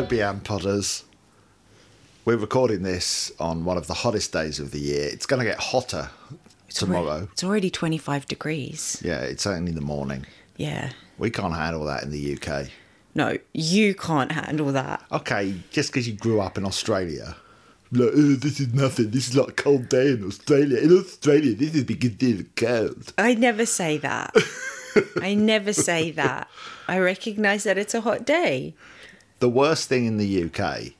Hello, BM Podders. We're recording this on one of the hottest days of the year. It's going to get hotter tomorrow. It's already 25 degrees. Yeah, it's only in the morning. Yeah. We can't handle that in the UK. No, you can't handle that. Okay, just because you grew up in Australia. Like, oh, this is nothing. This is like a cold day in Australia. In Australia, this is because it's cold. I never say that. I never say that. I recognise that it's a hot day. The worst thing in the UK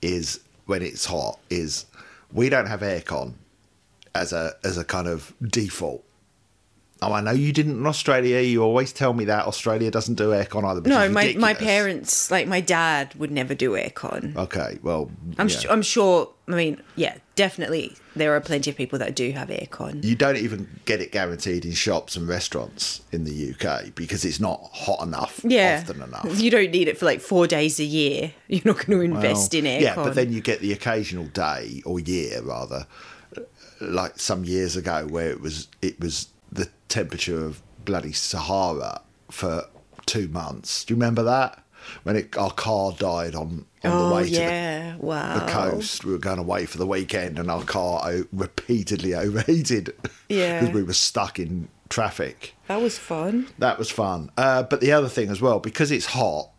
is when it's hot is we don't have aircon as a as a kind of default. Oh, I know you didn't in Australia. You always tell me that Australia doesn't do aircon either. No, my, my parents, like my dad, would never do aircon. Okay, well, I'm, yeah. su- I'm sure, I mean, yeah, definitely there are plenty of people that do have aircon. you don't even get it guaranteed in shops and restaurants in the UK because it's not hot enough Yeah. often enough. You don't need it for like four days a year. You're not going to invest Well, in aircon. Yeah, but then you get the occasional day or year rather, like some years ago where it was it was the temperature of bloody Sahara for two months. Do you remember that? When it, our car died on, on oh, the way to the wow. the coast. We were going away for the weekend, and our car o- repeatedly overheated Yeah. because we were stuck in traffic. That was fun. That was fun. Uh, but the other thing as well, because it's hot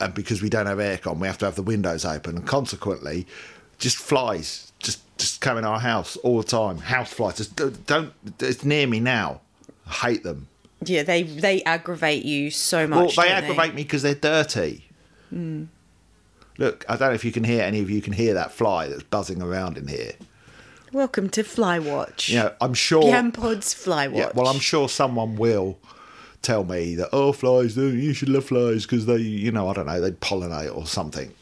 and because we don't have aircon, we have to have the windows open, and consequently, just flies just just come in our house all the time. House flies just don't. don't it's near me now. I hate them. Yeah, they they aggravate you so Well, much. they don't aggravate me because they're dirty. Hmm. Look, I don't know if you can hear any of you can hear that fly that's buzzing around in here. Welcome to Flywatch. You know, I'm sure. Yampod's Flywatch. Yeah, well, I'm sure someone will tell me that oh, flies, you should love flies because they, you know, I don't know, they pollinate or something.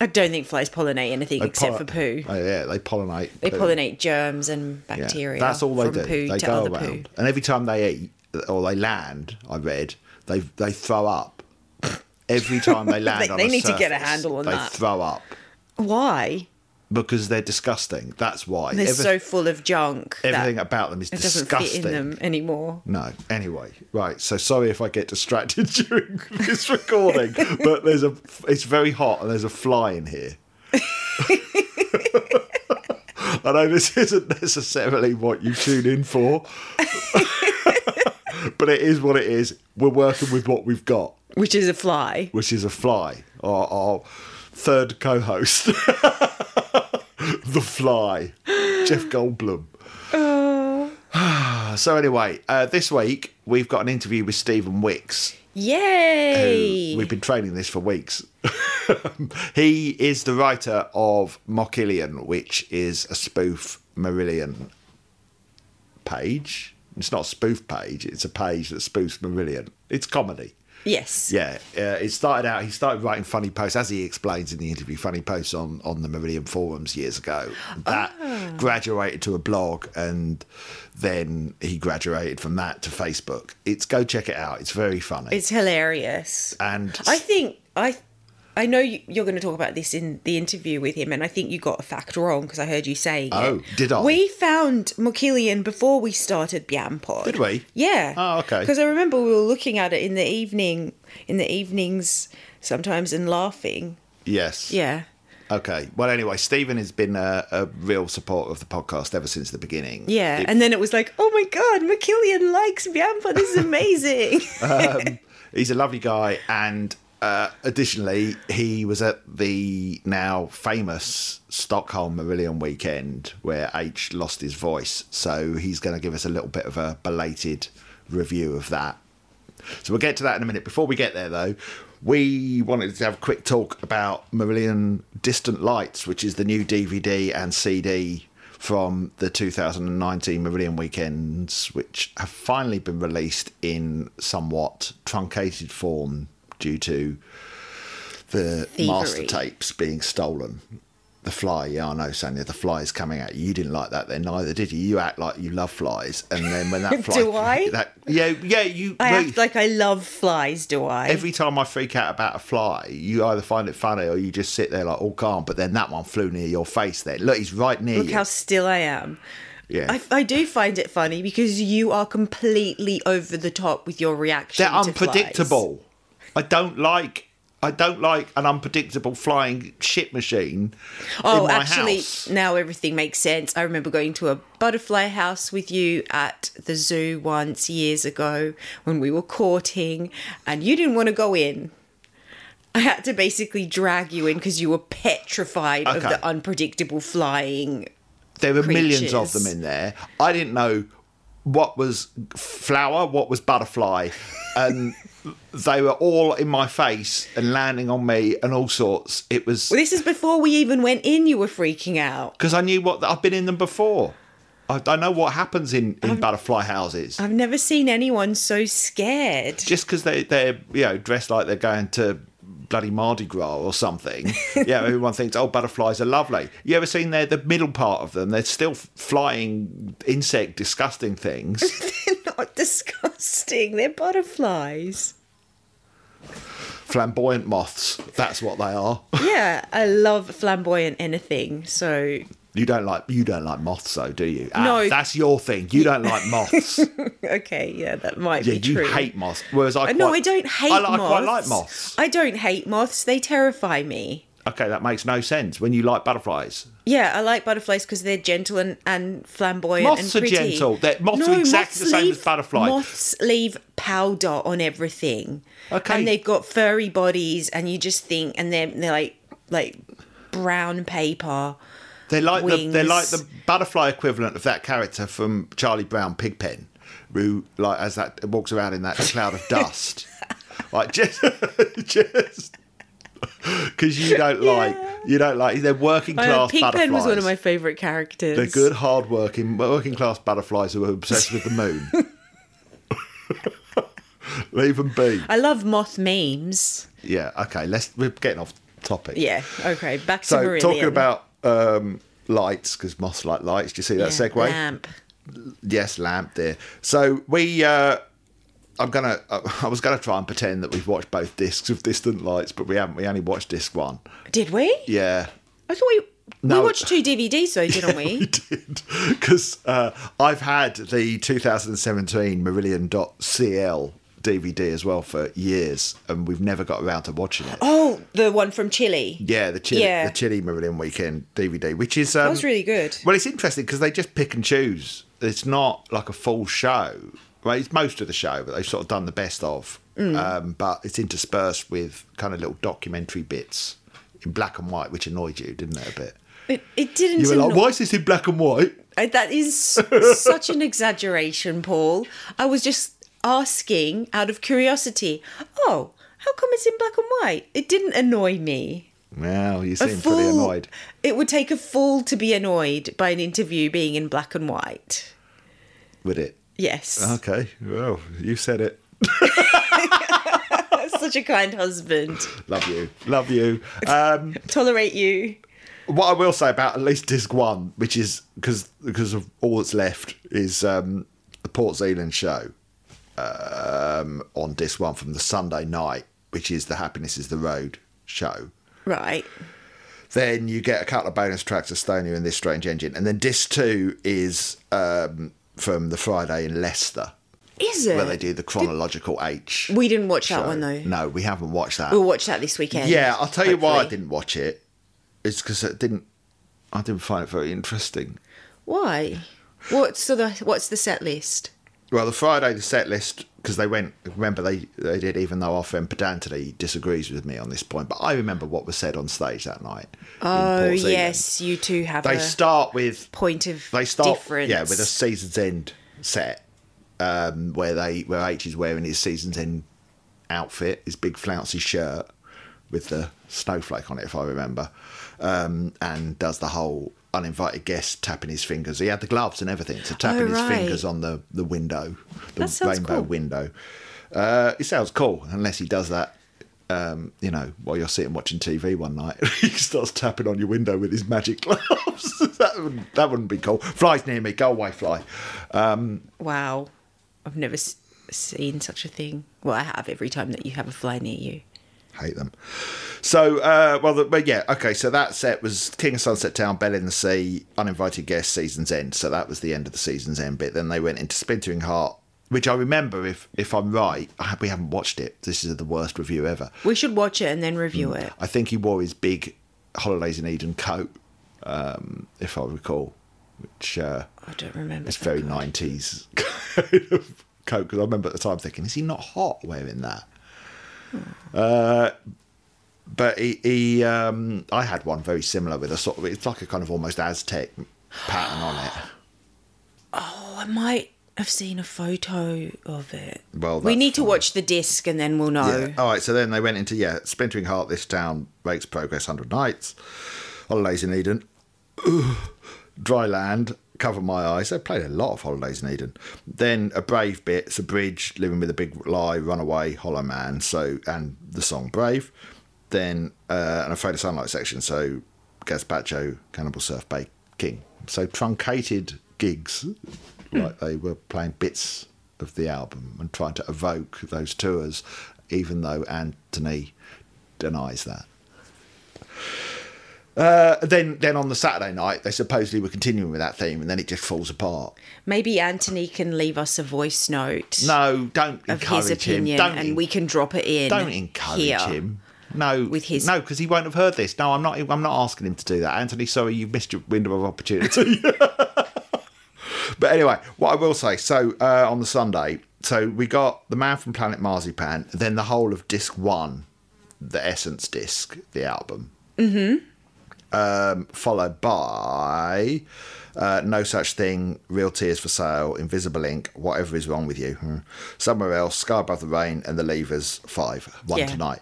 I don't think flies pollinate anything They except for poo. Oh, yeah, they pollinate. They poo. pollinate germs and Yeah, bacteria. That's all they do. Poo they to go other around, poo. and every time they eat or they land, I read they they throw up. Every time they land, They- they need to get a handle on they that. They throw up Why? because they're disgusting. That's why. They're Every- so full of junk. everything about them is it doesn't disgusting. fit in them anymore. No. Anyway, right. So sorry if I get distracted during this recording, but there's a. It's very hot and there's a fly in here. I know this isn't necessarily what you tune in for, but it is what it is. We're working with what we've got, Which is a fly. which is a fly, our, our third co-host, the fly, Jeff Goldblum. So anyway, uh, this week we've got an interview with Stephen Wicks. Yay! We've been training this for weeks. he is the writer of Mockillion, which is a spoof Marillion page. It's not a spoof page; it's a page that spoofs Marillion. It's comedy. yes. Yeah, uh, it started out. He started writing funny posts, as he explains in the interview, funny posts on on the Marillion forums years ago. That graduated to a blog, and then he graduated from that to Facebook. It's go check it out. It's very funny. It's hilarious. and I think I I know you, you're going to talk about this in the interview with him, and I think you got a fact wrong because I heard you saying Oh, it. did I? We found Mockillion before we started Biampod. Did we? Yeah. Oh, okay. Because I remember we were looking at it in the evening, in the evenings sometimes, and laughing. yes, Yeah. Okay. Well, anyway, Stephen has been a, a real supporter of the podcast ever since the beginning. Yeah, If- and then it was like, oh my god, Mockillion likes Bianca. This is amazing. um, he's a lovely guy, and uh, additionally, he was at the now famous Stockholm Marillion weekend where H lost his voice. So he's going to give us a little bit of a belated review of that. So we'll get to that in a minute. Before we get there, though, we wanted to have a quick talk about Marillion Distant Lights, which is the new DVD and CD from the 2019 Marillion weekends, which have finally been released in somewhat truncated form due to the master tapes being stolen. The fly, yeah, I know, Sonia. The fly is coming out. You didn't like that then, neither did you. You act like you love flies, and then when that fly, Do I? That, yeah, yeah. You. I well, act like I love flies, do I? Every time I freak out about a fly, you either find it funny or you just sit there like oh, all calm. But then that one flew near your face. Then look, he's right near Look you. how still I am. yeah, I, I do find it funny because you are completely over the top with your reaction. they're to flies. I don't like I don't like an unpredictable flying shit machine. Oh, in my actually, house. now everything makes sense. I remember going to a butterfly house with you at the zoo once years ago when we were courting, and you didn't want to go in. I had to basically drag you in because you were petrified of the unpredictable flying. there were millions of them in there. I didn't know what was flower, what was butterfly, and they were all in my face and landing on me and all sorts. It was Well, this is before we even went in. You were freaking out. because I knew what I've been in them before. I, I know what happens in, in butterfly houses. I've never seen anyone so scared. Just because they they're you know dressed like they're going to bloody Mardi Gras or something. yeah, everyone thinks oh butterflies are lovely. You ever seen their the middle part of them? They're still flying insect disgusting things. They're not disgusting. They're butterflies. Flamboyant moths. That's what they are. Yeah, I love flamboyant anything. So You don't like you don't like moths though, do you? Ah, No. that's your thing. You don't like moths. okay, yeah, that might yeah, be you true. hate moths. Whereas I Uh, quite, no, I don't hate I, li- I quite like moths. I don't hate moths. They terrify me. Okay, that makes no sense. When you like butterflies, Yeah, I like butterflies because they're gentle and, and flamboyant Moths and are pretty. gentle. They're- moths are exactly the same leave, as butterflies. Moths leave powder on everything. Okay. And they've got furry bodies, and you just think, and they're they're like like brown paper. they're like the, they're like the butterfly equivalent of that character from Charlie Brown Pigpen, who like as that walks around in that cloud of dust, like just just because you don't like you don't like they're working class Pigpen butterflies. was one of my favorite characters. They're good, hard-working, working class butterflies who are obsessed with the moon. Leave them be. I love moth memes. Yeah. Okay. Let's. We're getting off topic. Yeah. Okay. Back to So Marillion. talking about um, lights because moths like lights. Do you see that Yeah, segue? lamp. Yes, lamp there. So we. Uh, I'm gonna. I was gonna try and pretend that we've watched both discs of Distant Lights, but we haven't. We only watched disc one. Did we? Yeah. I thought we No. we watched two DVDs though, didn't We we? did because uh, I've had the 2017 Marillion.cl DVD as well for years, and we've never got around to watching it. oh, the one from Chile. Yeah, the Chile, Yeah. the Chile Marillion Weekend DVD, which is um, That was really good. well. It's interesting because they just pick and choose. It's not like a full show. Right, it's most of the show, but they've sort of done the best of. Mm. Um, but it's interspersed with kind of little documentary bits in black and white, which annoyed you, didn't it? A bit. It, it didn't. You were like, "Why is this in black and white?" That is such an exaggeration, Paul. I was just asking out of curiosity. Oh, how come it's in black and white? It didn't annoy me. Well, you seem pretty annoyed. It would take a fool to be annoyed by an interview being in black and white. Would it. Yes. Okay, well, you said it. Such a kind husband. Love you, love you. Um, Tolerate you. what I will say about at least disc one, which is because because of all that's left, is um, the Port Zélande show um, on disc one from the Sunday night, which is the Happiness Is the Road show. Right. Then you get a couple of bonus tracks of Stoner and This Strange Engine, and then disc two is um, from the Friday in Leicester, Is it? where they do the chronological H. We didn't watch that one though. No, we haven't watched that. We'll watch that this weekend. Yeah, I'll tell you why I didn't watch it. It's because it didn't. I didn't find it very interesting. Why? What's the what's the set list? Well, the Friday the set list because they went. Remember they they did. Even though our friend Pedantity disagrees with me on this point, but I remember what was said on stage that night. Oh yes, you two have They start with point of they start difference. yeah with a season's end set um, where they where H is wearing his season's end outfit, his big flouncy shirt with the snowflake on it, if I remember, um, and does the whole uninvited guest tapping his fingers. He had the gloves and everything, so tapping Oh, his fingers on the the window, the rainbow cool. window. Uh, it sounds cool, unless he does that. Um, you know, while you're sitting watching TV one night, he starts tapping on your window with his magic gloves. that wouldn't that wouldn't be cool. Flies near me, go away, fly. Wow, I've never s- seen such a thing. Well, I have every time that you have a fly near you. Hate them. So, uh, well, the, but yeah, okay. So that set was King of Sunset Town, Bell in the Sea, Uninvited Guest, Season's End. So that was the end of the Season's End bit. Then they went into Splintering Heart, which I remember, if if I'm right, I, we haven't watched it. This is the worst review ever. We should watch it and then review Mm. it. I think he wore his big Holidays in Eden coat, um, if I recall, which uh, I don't remember. It's very good. 90s kind of coat. Because I remember at the time thinking, is he not hot wearing that? Uh, but he, he um, I had one very similar with a sort of, it's like a kind of almost Aztec pattern on it. Oh, I might have seen a photo of it. Well, we need to watch the disc and then we'll know. Yeah. All right. So then they went into yeah, splintering heart. This town makes progress. Hundred nights. Holidays in Eden. Dry land. Cover my eyes. They played a lot of holidays in Eden. Then a brave bit. It's a bridge. Living with a big lie. Runaway. Hollow man. So and the song brave. Then uh, an afraid of sunlight section. So Gazpacho, Cannibal Surf Babe King. So truncated gigs. Like they were playing bits of the album and trying to evoke those tours, even though Anthony denies that. Uh, then, then on the Saturday night, they supposedly were continuing with that theme, and then it just falls apart. Maybe Anthony can leave us a voice note No, don't of encourage his opinion him. Don't, and en- we can drop it in. don't encourage here. him. No, With his- no, because he won't have heard this. No, I'm not. I'm not asking him to do that. Anthony, sorry, you've missed your window of opportunity. but anyway, what I will say. So uh, on the Sunday, so we got the Man from Planet Marzipan, then the whole of Disc One, the Essence disc, the album. Mm-hmm. Um, followed by uh, No Such Thing, Real Tears for Sale, Invisible Ink, Whatever Is Wrong With You, hmm. Somewhere Else, Sky Above the Rain, and The Levers, five, one Yeah. tonight.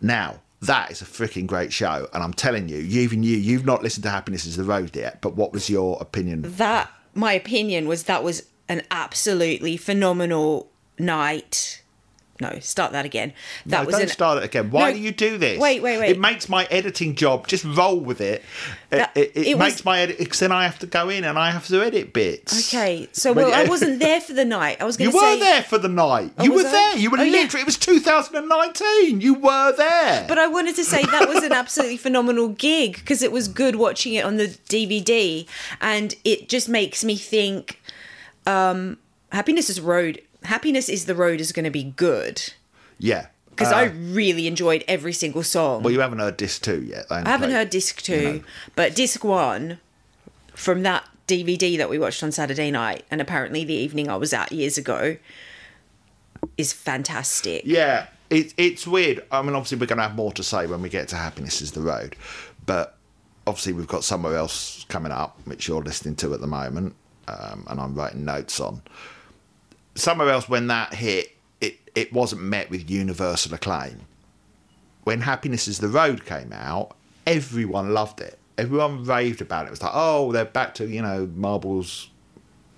Now, that is a freaking great show, and I'm telling you, you even you, you've not listened to Happiness is the Road yet, but what was your opinion? That, my opinion was that was an absolutely phenomenal night. No, start that again. That no, was don't an start it again. Why No, do you do this? wait, wait, wait. It makes my editing job just roll with it. It, That- it, it it was- makes my edit because then I have to go in and I have to edit bits. Okay, so well, I wasn't there for the night. I was going to say you were there for the night. you were I? there. You were Oh, yeah. literally. It was 2019. You were there. but I wanted to say that was an absolutely phenomenal gig because it was good watching it on the DVD, and it just makes me think, um, happiness is road. Happiness is the road is going to be good yeah. because Uh, I really enjoyed every single song. Well, you haven't heard disc two yet. I I haven't heard disc two, but disc one from that DVD that we watched on Saturday night, and apparently the evening I was at years ago, is fantastic. Yeah, it, it's weird. I mean, obviously, we're going to have more to say when we get to Happiness is the Road. But obviously, we've got somewhere else coming up, which you're listening to at the moment, um, and I'm writing notes on. Somewhere else, when that hit, it, it wasn't met with universal acclaim. When Happiness is the Road came out, everyone loved it. Everyone raved about it. It was like, oh, they're back to, you know, Marbles,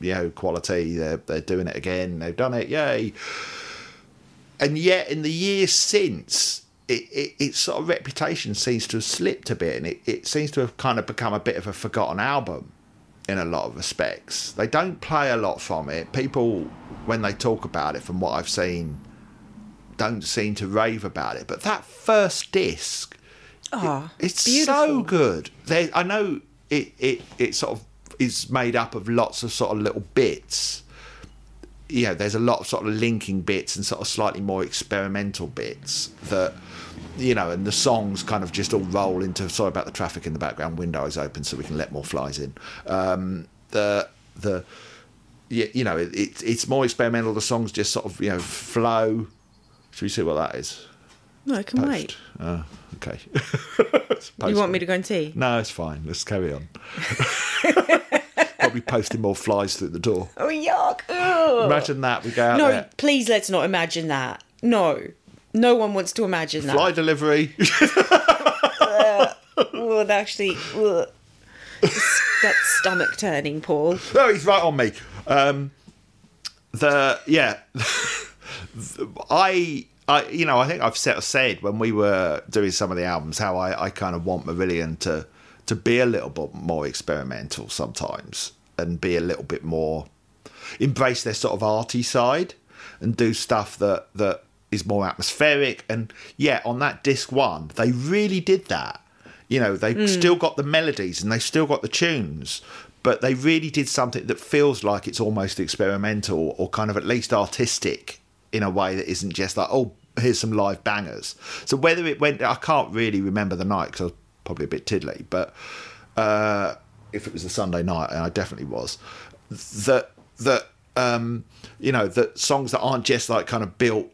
you know, quality. They're, they're doing it again. They've done it. Yay and yet in the years since it, it, its sort of reputation seems to have slipped a bit and it, it seems to have kind of become a bit of a forgotten album in a lot of respects they don't play a lot from it people when they talk about it from what i've seen don't seem to rave about it but that first disc Oh, it's beautiful. so good. There, I know it, it it sort of is made up of lots of sort of little bits. You know, there's a lot of sort of linking bits and sort of slightly more experimental bits that you know, and the songs kind of just all roll into. Sorry about the traffic in the background. Window is open so we can let more flies in. Um, the the you know, it, it, it's more experimental. The songs just sort of you know flow. Should we see what that is? No, I can wait. Post. Oh, okay. You want me to go and see? No, it's fine. Let's carry on. Probably posting more flies through the door. Oh, yuck. Ugh. Imagine that. We go out No, there. please let's not imagine that. No. No one wants to imagine that. Fly delivery. That actually. That's stomach turning, Paul. no, he's right on me. Um, the yeah, I I you know I think I've set, said when we were doing some of the albums how I, I kind of want Marillion to to be a little bit more experimental sometimes and be a little bit more embrace their sort of arty side and do stuff that that is more atmospheric and yeah on that disc one they really did that you know they Hmm. still got the melodies and they still got the tunes but they really did something that feels like it's almost experimental or kind of at least artistic in a way that isn't just like, oh, here's some live bangers. So whether it went, I can't really remember the night because I was probably a bit tiddly, but uh, if it was a Sunday night, and I definitely was, that that um, you know that songs that aren't just like kind of built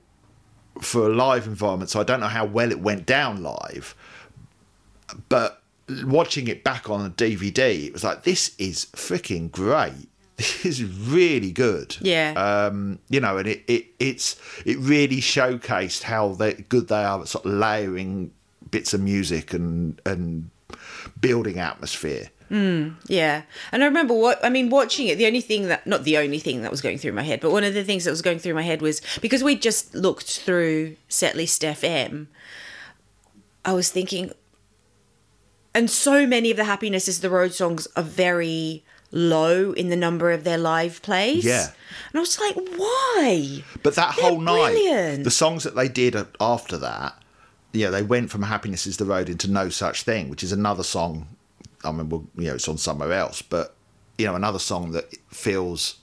for a live environment. So I don't know how well it went down live, but watching it back on a DVD, it was like this is freaking great. This is really good. Yeah. Um, you know, and it, it it's it really showcased how they, good they are at sort of layering bits of music and and building atmosphere. Yeah. And I remember what I mean watching it the only thing that not the only thing that was going through my head, but one of the things that was going through my head was because we just looked through Setlist FM, I was thinking and so many of the Happiness is the Road songs are very low in the number of their live plays. Yeah. And I was like, why? But that They're whole night, brilliant. the songs that they did after that, yeah, they went from "Happiness Is the Road" into "No Such Thing," which is another song. I mean, well, you know, it's on somewhere else, but you know, another song that feels,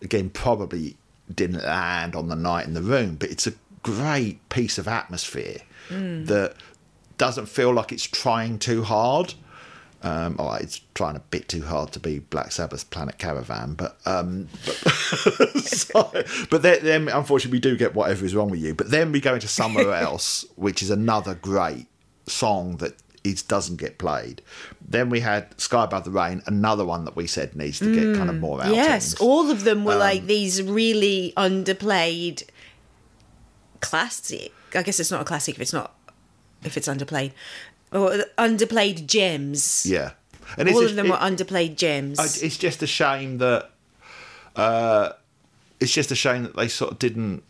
again, probably didn't land on the night in the room, but it's a great piece of atmosphere Mm. that doesn't feel like it's trying too hard. Um, all right, it's trying a bit too hard to be Black Sabbath's Planet Caravan, but um, but, so- but then, then unfortunately we do get whatever is wrong with you. But then we go into somewhere else, which is another great song that is doesn't get played. Then we had Sky Above the Rain, another one that we said needs to get kind of more out. Yes, all of them were Um, like these really underplayed classic. I guess it's not a classic if it's not if it's underplayed or underplayed gems. yeah, and all of them it- were underplayed gems. I- it's just a shame that uh, it's just a shame that they sort of didn't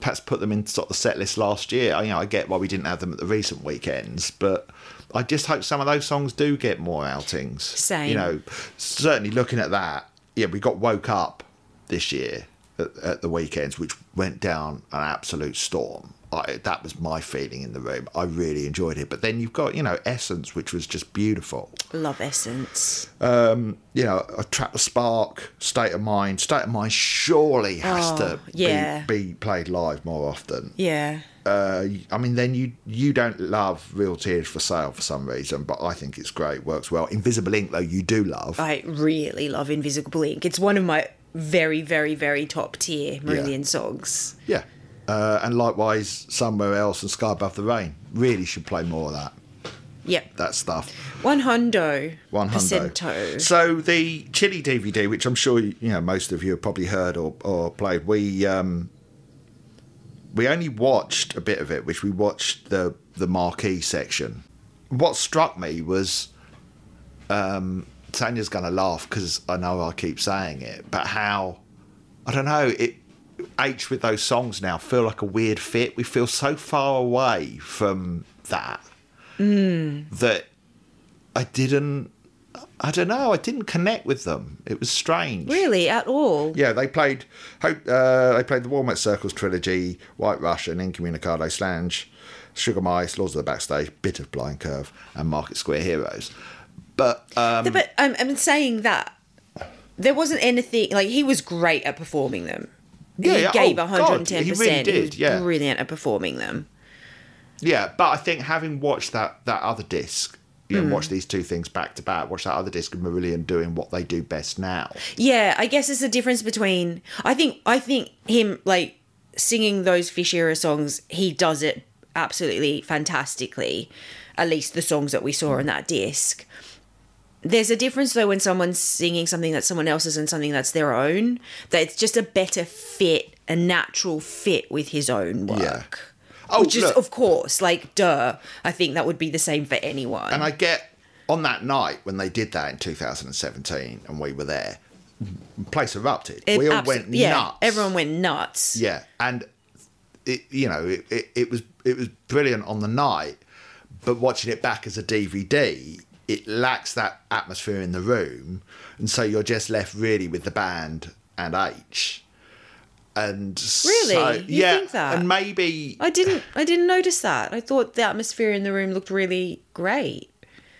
perhaps put them in sort of the set list last year. I, you know, I get why we didn't have them at the recent weekends, but I just hope some of those songs do get more outings. Same. You know, certainly looking at that, yeah, we got woke up this year at, at the weekends, which went down an absolute storm. I, that was my feeling in the room. I really enjoyed it. But then you've got, you know, Essence, which was just beautiful Love Essence. Um, you know, a trap the spark, state of mind. State of mind surely has Oh, to yeah. be, be played live more often. Yeah. Uh, I mean, then you you don't love Real Tears for Sale for some reason, but I think it's great, works well. Invisible Ink, though, you do love. I really love Invisible Ink. It's one of my very, very, very top tier Marillion songs. Yeah. Uh, and likewise, Somewhere Else and Sky Above the Rain. Really should play more of that, Yep. that stuff. One hundo. One hundo. percento. So the Chile DVD, which I'm sure you know most of you have probably heard or, or played, we um, we only watched a bit of it, which we watched the the marquee section. What struck me was um, Tanya's going to laugh because I know I keep saying it, but how I don't know it. H with those songs now feel like a weird fit. We feel so far away from that that I didn't. I don't know. I didn't connect with them. It was strange. Really, at all? Yeah, they played. Hope uh, they played the Walnut Circles trilogy, White Russian, Incommunicado Slange, Sugar Mice, Lords of the Backstage, bit of Blind Curve, and Market Square Heroes. But um, But I'm, I'm saying that there wasn't anything like he was great at performing them. Yeah, he yeah. Oh, gave Oh, 110. God, he percent really did, was yeah. brilliant at performing them. yeah, but I think having watched that that other disc, you know, hmm. watch these two things back to back, watch that other disc of Marillion doing what they do best now. Yeah, I guess it's the difference between. I think I think him like singing those Fish era songs. He does it absolutely fantastically. At least the songs that we saw on that disc. There's a difference though when someone's singing something that's someone else's and something that's their own. That it's just a better fit, a natural fit with his own work. Yeah. Oh, Which is, look. of course, like duh. I think that would be the same for anyone. And I get on that night when they did that in 2017, and we were there. Place erupted. It we all went yeah, nuts. Everyone went nuts. Yeah, and it, you know, it, it, it was it was brilliant on the night, but watching it back as a DVD, it lacks that atmosphere in the room, and so you're just left really with the band and H. And Really? so, You yeah, think that? and maybe I didn't. I didn't notice that. I thought the atmosphere in the room looked really great.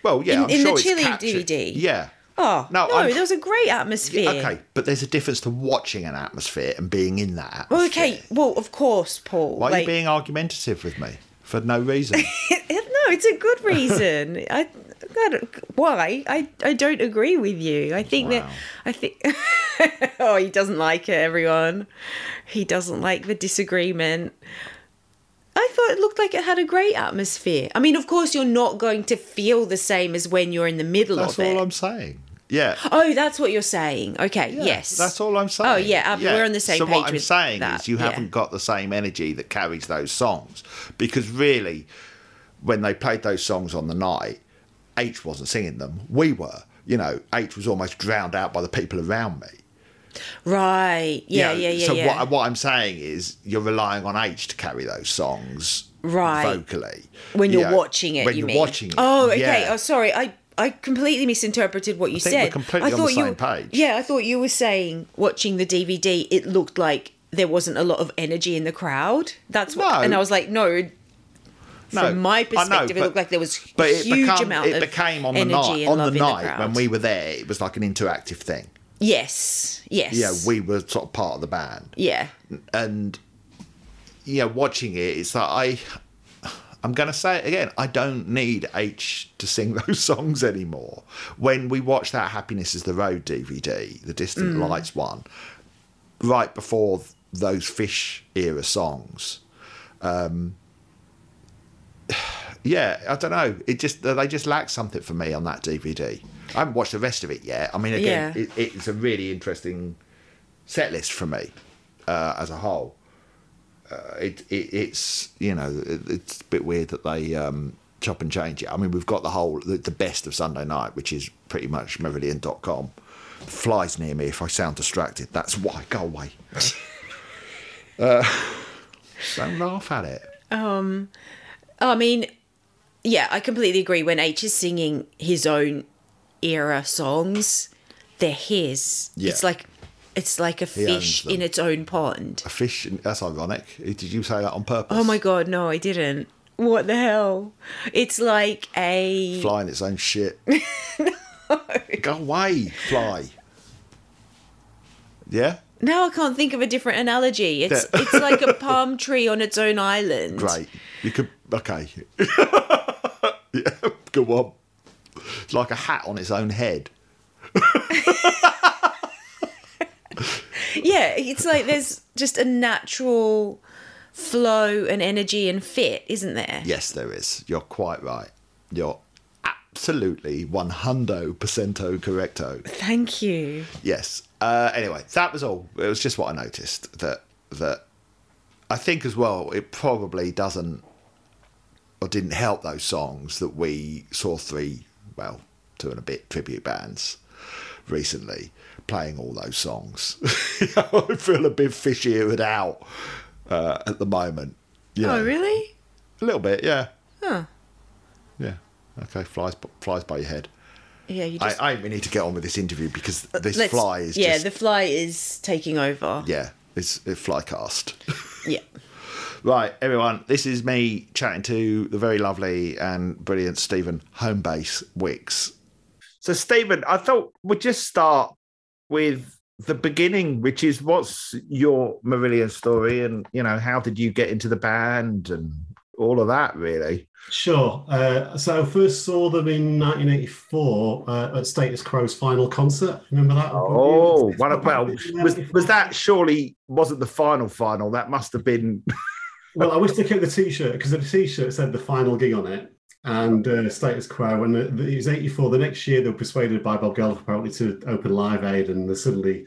well, yeah, in- in the sure it's Chile. DVD. Yeah, Oh No, no, there was a great atmosphere. Okay, but there's a difference to watching an atmosphere and being in that atmosphere. Well, okay. Well, of course, Paul. Why are you being argumentative with me for no reason? no, it's a good reason. I, God, why? I, I don't agree with you. I think that I think. oh, he doesn't like it. Everyone, he doesn't like the disagreement. I thought it looked like it had a great atmosphere. I mean, of course, you're not going to feel the same as when you're in the middle That's of it. all I'm saying. Yeah. Oh, that's what you're saying. Okay, Yeah, yes. That's all I'm oh, saying. Oh, yeah, Ab- we're on the same so page what I'm saying that, is you yeah. haven't got the same energy that carries those songs because really, when they played those songs on the night, H wasn't singing them. We were. You know, H was almost drowned out by the people around me. Right. Yeah, You know, yeah, yeah, So yeah. what what I'm saying is you're relying on H to carry those songs Right. vocally when You you're know, watching it, When you are watching it. Oh, okay. yeah. Oh, sorry. I I completely misinterpreted what you we're said. completely I on the thought you, page. Yeah, I thought you were saying watching the DVD, it looked like there wasn't a lot of energy in the crowd. That's what, No. and I was like, no. No, From my I know, perspective, it looked like there was But a huge become, amount it of became on the night. On the night crowd. when we were there, it was like an interactive thing. Yes. Yes. Yeah, we were sort of part of the band, Yeah. and yeah, watching it, it's like I. I'm going to say it again. I don't need H to sing those songs anymore. When we watched that "Happiness Is the Road" DVD, the Distant Mm. Lights one, right before th- those Fish era songs, um, yeah, I don't know. It just they just lack something for me on that DVD. I haven't watched the rest of it yet. I mean, again, Yeah. it, it's a really interesting set list for me uh, as a whole. Uh, it, it it's you know it, it's a bit weird that they um, chop and change it. I mean, we've got the whole the, the best of Sunday night, which is pretty much Marillion.com. Flies near me if I sound distracted. That's why. Go away. uh, don't laugh at it. I mean, yeah, I completely agree. When H is singing his own era songs, they're his. Yeah. It's like it's like a owns fish them. in its own pond. A fish. That's ironic. Did you say that on purpose? Oh my god, no, I didn't. What the hell? It's like a Flying its own shit. Go away, fly. Yeah. now I can't think of a different analogy. It's it's like a palm tree on its own island. Great. You could. Okay. yeah. Go on. It's like a hat on its own head. Yeah, it's like there's just a natural flow and energy and fit, isn't there? Yes, there is. You're quite right. You're absolutely one hundo percento correcto. Thank you. Yes. Uh, anyway, that was all. It was just what I noticed that that I think as well. It probably doesn't or didn't help those songs that we saw three, well, two and a bit tribute bands recently playing all those songs. I feel a bit fish-eared out uh, at the moment. You know, Oh, really? A little bit, yeah. Huh. Yeah. Okay, flies flies by your head. Yeah, you I, I we need to get on with this interview because this Let's- fly is yeah, just the fly is taking over. yeah, it's a fly cast. Yeah. Right, everyone, this is me chatting to the very lovely and brilliant Stephen Homebase Wicks. So, Stephen, I thought we'd just start with the beginning, which is what's your Marillion story, and you know, how did you get into the band and all of that, really? Sure. Uh, so I first saw them in 1984 uh, at Status Quo's final concert. Remember that? Oh, well, well was, was that surely wasn't the final final? That must have been. Well, I wish they kept the T-shirt because the T-shirt said the final gig on it, and uh, Status Quo. And it was '84. The next year, they were persuaded by Bob Geldof apparently to open Live Aid, and they suddenly.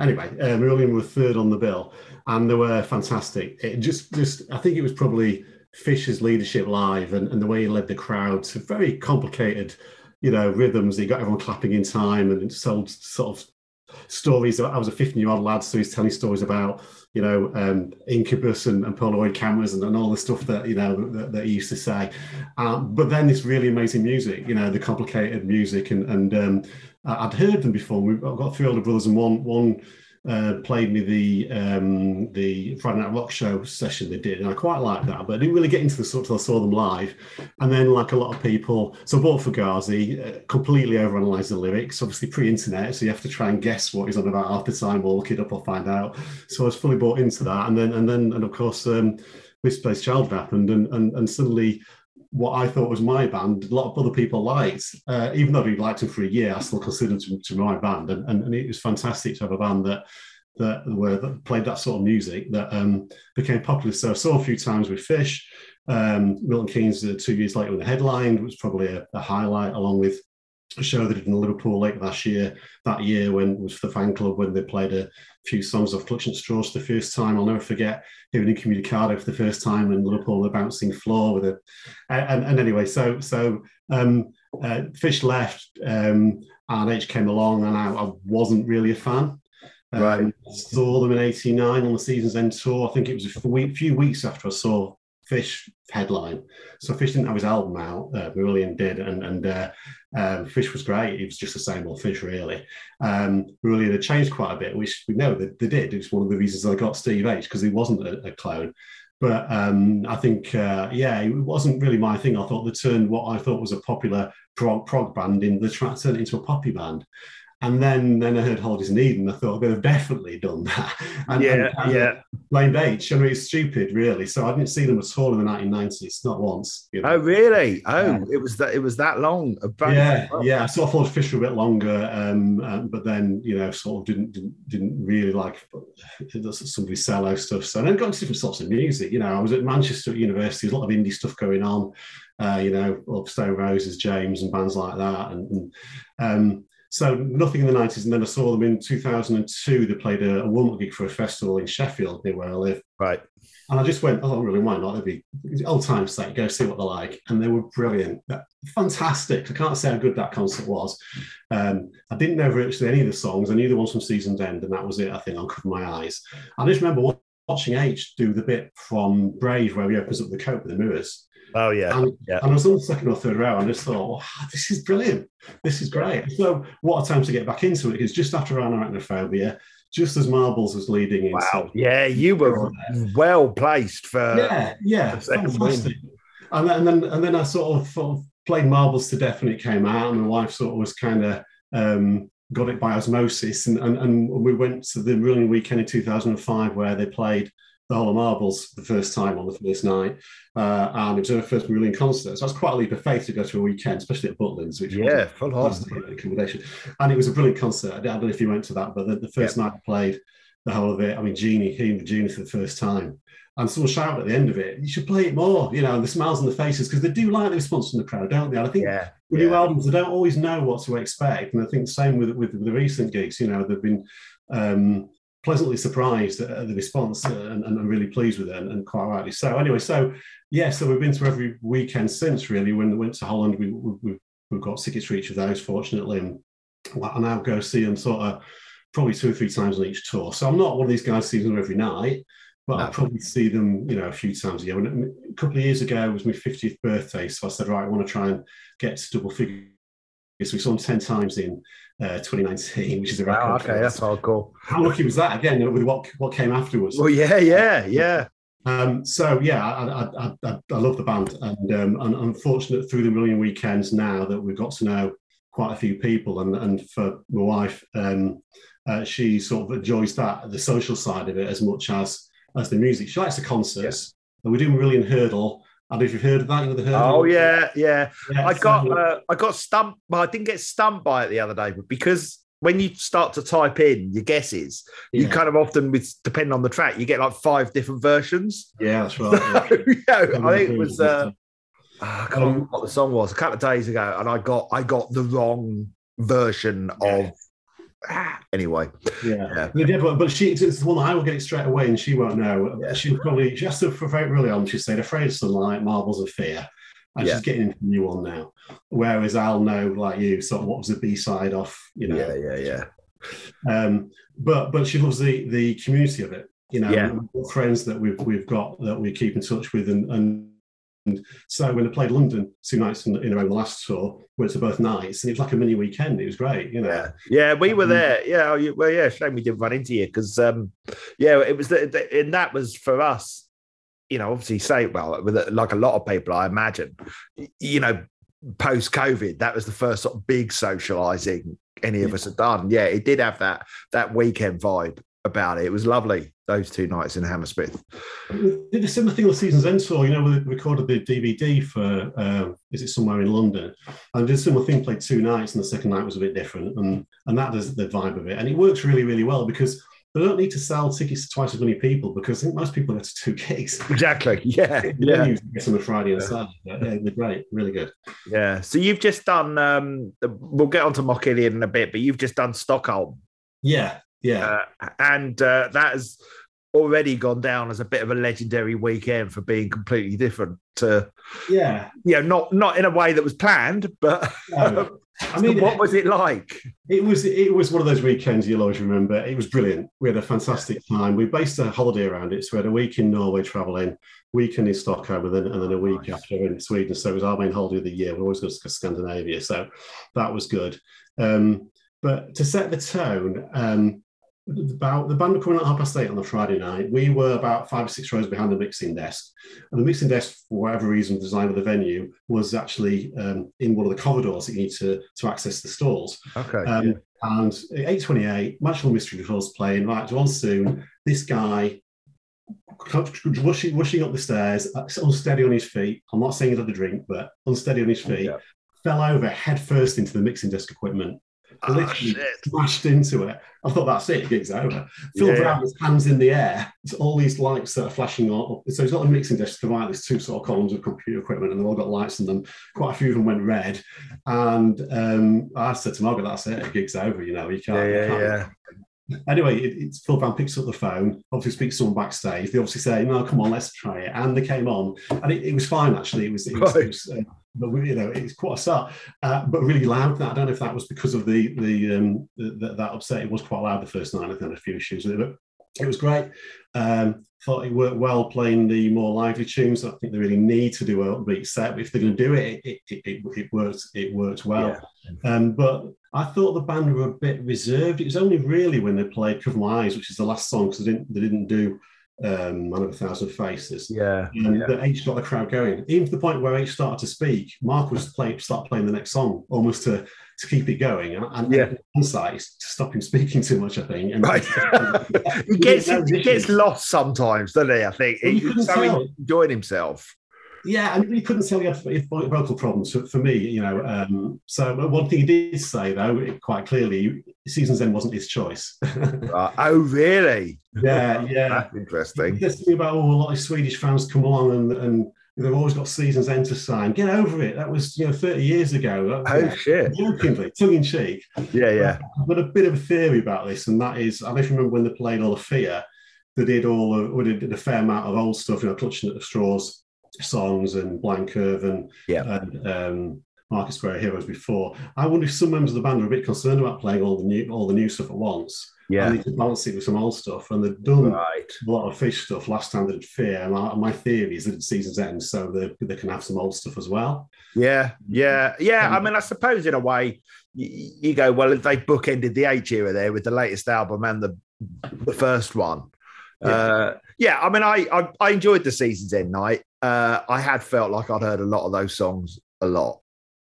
Anyway, uh, Marillion were third on the bill, and they were fantastic. It just, just, I think it was probably Fisher's leadership live and, and the way he led the crowd to very complicated, you know, rhythms. He got everyone clapping in time and it told sort of stories. I was a 15 year old lad, so he's telling stories about, you know, um, Incubus and, and Polaroid cameras and, and all the stuff that, you know, that, that he used to say. Um, but then this really amazing music, you know, the complicated music. And, and um, I'd heard them before. We've I've got three older brothers and one, one uh, played me the um, the Friday Night Rock Show session they did, and I quite liked that. But I didn't really get into the sort until I saw them live. And then, like a lot of people, so I bought Fugazi, uh, completely overanalyzed the lyrics. Obviously, pre-internet, so you have to try and guess what he's on about half the time, or look it up or find out. So I was fully bought into that. And then, and then, and of course, um, Misplaced Child happened, and and and suddenly what I thought was my band, a lot of other people liked. Uh, even though we liked them for a year, I still considered them to, to my band, and, and, and, it was fantastic to have a band that that were that played that sort of music that um, became popular. So I saw a few times with Fish. Um, Milton Keynes uh, two years later with the headline was probably a, a highlight, along with show they did in Liverpool late last year, that year when was for the fan club when they played a few songs of Clutching Straws for the first time. I'll never forget hearing Incommunicado for the first time in Liverpool, the bouncing floor with a and, and anyway, so so um, uh, Fish left um, and H came along and I, I wasn't really a fan. Um, right. Saw them in '89 on the season's end tour. I think it was a few weeks after I saw Fish headline. So Fish didn't have his album out. Uh, did, and and uh, um, Fish was great. It was just the same old Fish, really. Um, had changed quite a bit, which we know that they did. It was one of the reasons I got Steve H because he wasn't a, a clone. But um, I think, uh, yeah, it wasn't really my thing. I thought they turned what I thought was a popular prog, prog band in the track turned into a poppy band. And then, then I heard Holidays in Eden. I thought they've definitely done that. And, yeah, and, yeah. Blamed H. I mean, it's stupid, really. So I didn't see them at all in the 1990s, not once. You know? Oh, really? Oh, yeah. it was that. It was that long. Yeah, yeah. So I of followed Fish for a bit longer, um, um, but then you know, sort of didn't didn't, didn't really like some of his solo stuff. So then got into different sorts of music. You know, I was at Manchester University. There's a lot of indie stuff going on. Uh, you know, Stone Roses, James, and bands like that, and, and um, so nothing in the 90s. And then I saw them in 2002. They played a, a warm-up gig for a festival in Sheffield, near where I live. Right. And I just went, oh, really, why not? It'd be old time sake, go see what they're like. And they were brilliant. Fantastic. I can't say how good that concert was. Um, I didn't know virtually any of the songs. I knew the ones from Season's End, and that was it, I think, on Cover My Eyes. I just remember watching H do the bit from Brave where he opens up the coat with the mirrors. Oh yeah. And, yeah. and I was on the second or third round and I just thought, wow, this is brilliant. This is great. So what a time to get back into it because just after Anoraknophobia, just as Marbles was leading in. Wow. So, yeah, you were well placed for Yeah, yeah. Fantastic. And, and then and then I sort of, sort of played Marbles to death when it came out, and my wife sort of was kind of um, got it by osmosis. And, and, and we went to the Marillion weekend in 2005 where they played the Whole of Marbles the first time on the first night, uh, and it was her first Marillion concert. So that's quite a leap of faith to go to a weekend, especially at Butlins, which yeah, full on accommodation. And it was a brilliant concert. I don't know if you went to that, but the, the first yep. night I played the whole of it. I mean, Genie, hearing Genie for the first time, and someone shouted at the end of it, "You should play it more." You know, the smiles on the faces because they do like the response from the crowd, don't they? And I think yeah, with yeah. new albums, they don't always know what to expect, and I think the same with with, with the recent gigs. You know, they've been. Um, pleasantly surprised at the response uh, and, and, really pleased with it, and, and, quite rightly so. Anyway, so yeah, so we've been to every weekend since really. When we went to Holland, we, we, we've got tickets for each of those, fortunately, and I now go see them sort of probably two or three times on each tour. So I'm not one of these guys seeing them every night, but no. I probably see them, you know, a few times a year. When, a couple of years ago was my 50th birthday, so I said, right, I want to try and get to double figures. So we saw them 10 times in uh, 2019, which is a record. Wow, okay, that's all cool. How lucky was that again with what what came afterwards? Well, yeah, yeah, yeah. Um, so yeah, I, I, I, I, love the band, and um, and I'm fortunate through the million weekends now that we've got to know quite a few people, and and for my wife, um, uh, she sort of enjoys that the social side of it as much as as the music. She likes the concerts, yeah. and we're doing Marillion Heardle I don't know if you've heard of that. You know the Heardle. Oh yeah, yeah. yeah I got uh, I got stumped. Well, I didn't get stumped by it the other day, but because when you start to type in your guesses, yeah. you kind of often with depending on the track, you get like five different versions. Yeah, that's right. So, yeah. I think it was. Uh, I can't remember what the song was. A couple of days ago, and I got I got the wrong version of anyway. Yeah, yeah. but, but she it's the one I will get it straight away, and she won't know. Yeah. She'll probably she has to for very early on. She said, "Afraid of sunlight, marbles of fear." And yeah. she's getting into a new one now. Whereas I'll know, like you, sort of what was the B side off, you know. Yeah, yeah, yeah. Um, but but she loves the the community of it. You know, yeah. friends that we've we've got that we keep in touch with, and and so when I played London two nights in, in a row, the last tour, went to both nights, and it was like a mini weekend. It was great, you know. Yeah, yeah, we were Um, there. Yeah, oh, well, yeah. Shame we didn't run into you because, um, yeah, it was the, the, and that was for us. You know, obviously, say well, with like a lot of people, I imagine. You know, post COVID, that was the first sort of big socializing any of us had done. Yeah, it did have that that weekend vibe about it. It was lovely those two nights in Hammersmith. Did a similar thing on the season's end tour. You know, we recorded the DVD for um, is it somewhere in London, and did a similar thing. Played two nights, and the second night was a bit different, and and that is the vibe of it, and it works really really well because they don't need to sell tickets to twice as many people because I think most people go to two gigs. Exactly. Yeah. Yeah. Get on a Friday and Saturday. Yeah, they're great, really good. Yeah. So you've just done. um We'll get on onto Mockillion in a bit, but you've just done Stockholm. Yeah, yeah. uh, and uh, that has already gone down as a bit of a legendary weekend for being completely different to yeah. you know not not in a way that was planned but No. I mean, what was it like It was it was one of those weekends you'll always remember. It was brilliant. We had a fantastic time. We based a holiday around it. So we had a week in Norway traveling, weekend in Stockholm, and then, and then a week Nice. after in Sweden. So it was our main holiday of the year. We always go to Scandinavia, so that was good. Um, but to set the tone, um, about the band were coming at half past eight on the Friday night. We were about five or six rows behind the mixing desk, and the mixing desk, for whatever reason, the design of the venue was actually um, in one of the corridors that you need to to access the stalls. okay Um, And at 8.28, Magical Mystery was playing. Right, on soon, this guy rushing, rushing up the stairs, uh, unsteady on his feet. I'm not saying he had a drink, but unsteady on his feet. Yeah. Fell over head first into the mixing desk equipment. Oh, literally shit. smashed into it. I thought that's it, gig's over. Phil Yeah. Brown, his hands in the air, it's all these lights that are flashing on. So he's got a mixing desk to the right, there's two sort of columns of computer equipment, and they've all got lights in them. Quite a few of them went red. And um, I said to Margaret, that's it, gig's over, you know, you can't. yeah you yeah can't yeah Anyway, it, it's Phil Brown picks up the phone, obviously speaks to someone backstage. They obviously say, no, come on, let's try it. And they came on, and it, it was fine, actually. It was, it was, Right. it was uh, you know, it's quite a start, uh, but really loud. I don't know if that was because of the the, um, the, that upset. It was quite loud the first night. I had a few issues with it, but it was great. Um, thought it worked well playing the more lively tunes. I think they really need to do a upbeat set. But if they're going to do it, it it, it, it worked. It worked well. Um, but I thought the band were a bit reserved. It was only really when they played "Cover My Eyes," which is the last song, because they didn't they didn't do um, "Man of a Thousand Faces." yeah And yeah. that H got the crowd going, even to the point where H started to speak. Mark was play start playing the next song almost to to keep it going. And, and Yeah. insight to stop him speaking too much. I think. And Right. he gets he gets lost sometimes doesn't he i think you He's so enjoying himself Yeah, and he couldn't tell he had, vocal problems for, for me, you know. Um, so one thing he did say, though, quite clearly, Seasons End wasn't his choice. Uh, oh really yeah, yeah. that's interesting There's something about oh, a lot of Swedish fans come along and, and they've always got Seasons End to sign. Get over it. That was you know 30 years ago. oh Yeah, shit Jokingly, tongue in cheek. yeah yeah I've got a bit of a theory about this, and that is, I don't know if you remember when they played all the Fear, they did all, of, or did a fair amount of old stuff, you know, Clutching at the Straws songs and Blind Curve and, Yeah. and um, Market Square Heroes before. I wonder if some members of the band are a bit concerned about playing all the new all the new stuff at once. yeah And they could balance it with some old stuff, and they've done right a lot of fish stuff last time they did Fear. And my, my theory is that it's season's end, so they, they can have some old stuff as well. Yeah, yeah, yeah. I Um, mean, I suppose in a way, you, you go well. They bookended the H era there with the latest album and the the first one, Yeah. uh, yeah. I mean, I, I I enjoyed the season's end night. Uh, I had felt like I'd heard a lot of those songs a lot,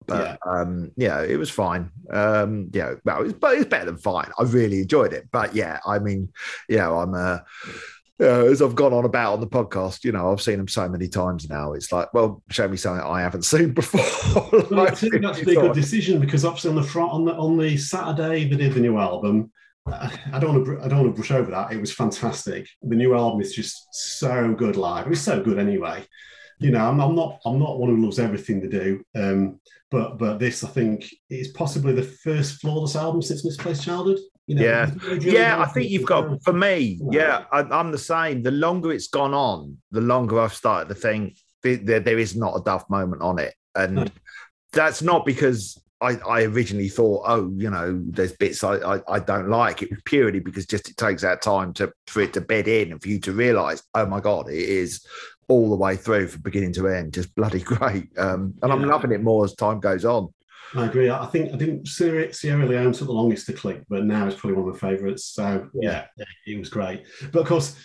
but um, yeah, it was fine. Um, you know, well, it was, but it's better than fine. I really enjoyed it. But yeah, I mean, you know, I'm uh, uh, as I've gone on about on the podcast, you know, I've seen them so many times now. It's like, well, show me something I haven't seen before. Well, I think that's a good decision because obviously on the front on the on the Saturday they did the new album. I don't want to I don't want to brush over that. It was fantastic. The new album is just so good live. It was so good anyway. You know, I'm, I'm not I'm not one who loves everything they do, um, but but this I think is possibly the first flawless album since Misplaced Childhood. You know, Yeah. yeah, I think you've got for me. Yeah, I, I'm the same. The longer it's gone on, the longer I've started to think there, there is not a duff moment on it, and No. that's not because I, I originally thought, oh, you know, there's bits I, I, I don't like. It was purely because just it takes that time to for it to bed in and for you to realise, oh my god, it is all the way through from beginning to end, just bloody great. Um, and I'm loving it more as time goes on. I agree. I think I didn't Sierra, Sierra Leone took the longest to click, but now it's probably one of my favourites. So yeah, it was great. But of course,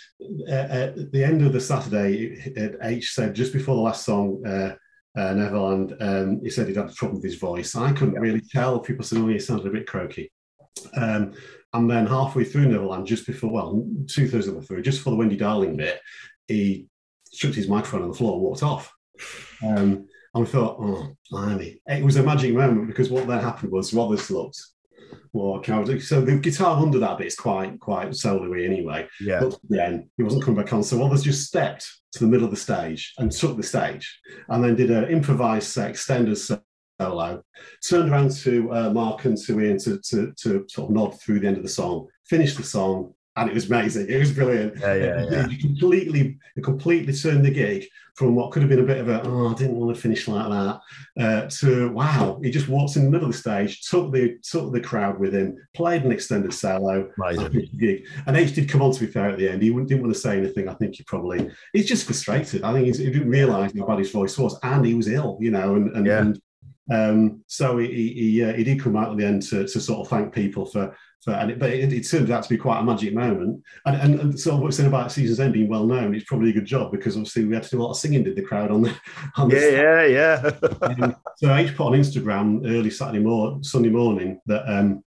uh, at the end of the Saturday, uh, H said just before the last song, uh, uh, Neverland, um, he said he'd had trouble with his voice. I couldn't really tell. People said, "Oh, he sounded a bit croaky." Um, and then halfway through Neverland, just before, well, two thirds of the way through, just for the Wendy Darling bit, he chucked his microphone on the floor and walked off. Um, and we thought, oh, blimey. It was a magic moment because what then happened was Wallace looked more cowardly. So the guitar under that bit is quite, quite soloy anyway. Yeah. But then he wasn't coming back on. So Wallace just stepped to the middle of the stage and took the stage and then did an improvised uh, extended solo, turned around to uh, Mark and to Ian to, to, to sort of nod through the end of the song, finished the song, and it was amazing. It was brilliant. Yeah, yeah, yeah. it completely, it completely turned the gig from what could have been a bit of a oh, I didn't want to finish like that uh, to wow. He just walked in the middle of the stage, took the took the crowd with him, played an extended solo, Amazing. and gig. And H did come on to be fair at the end. He wouldn't- didn't want to say anything. I think he probably he's just frustrated. I think he's, he didn't realise how bad his voice was, and he was ill, you know, and and. Yeah. and um, so he he, he, uh, he did come out at the end to, to sort of thank people for and it, but it, it turned out to be quite a magic moment. And and, and so what's saying about Seasons End being well known, it's probably a good job because obviously we had to do a lot of singing. Did the crowd on the on the Yeah, yeah, yeah. um, so H put on Instagram early Saturday morning, Sunday morning that um,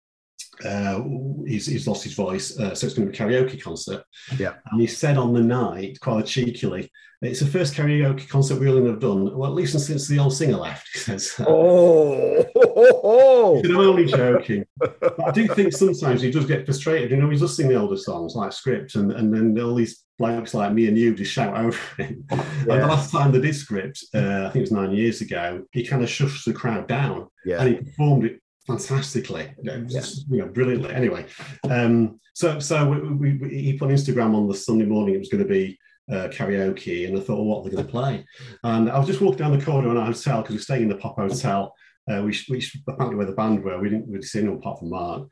uh, he's, he's lost his voice, uh, so it's going to be a karaoke concert. Yeah. And he said on the night, quite cheekily, it's the first karaoke concert we all have done, well, at least since the old singer left. He says, oh, oh, oh. I'm only joking. But I do think sometimes he does get frustrated. You know, he's just sing the older songs like script, and, and then all these blokes like me and you just shout over him. And the last time they did script, uh, I think it was nine years ago, he kind of shushed the crowd down yeah. and he performed it fantastically, just, you know, brilliantly. Anyway, um, so so we, we, we, he put on Instagram on the Sunday morning it was going to be uh, karaoke, and I thought, well, what are they going to play? And I was just walking down the corridor in our hotel because we're staying in the Pop Hotel, uh, which, which apparently where the band were. We didn't really see anyone apart from Mark.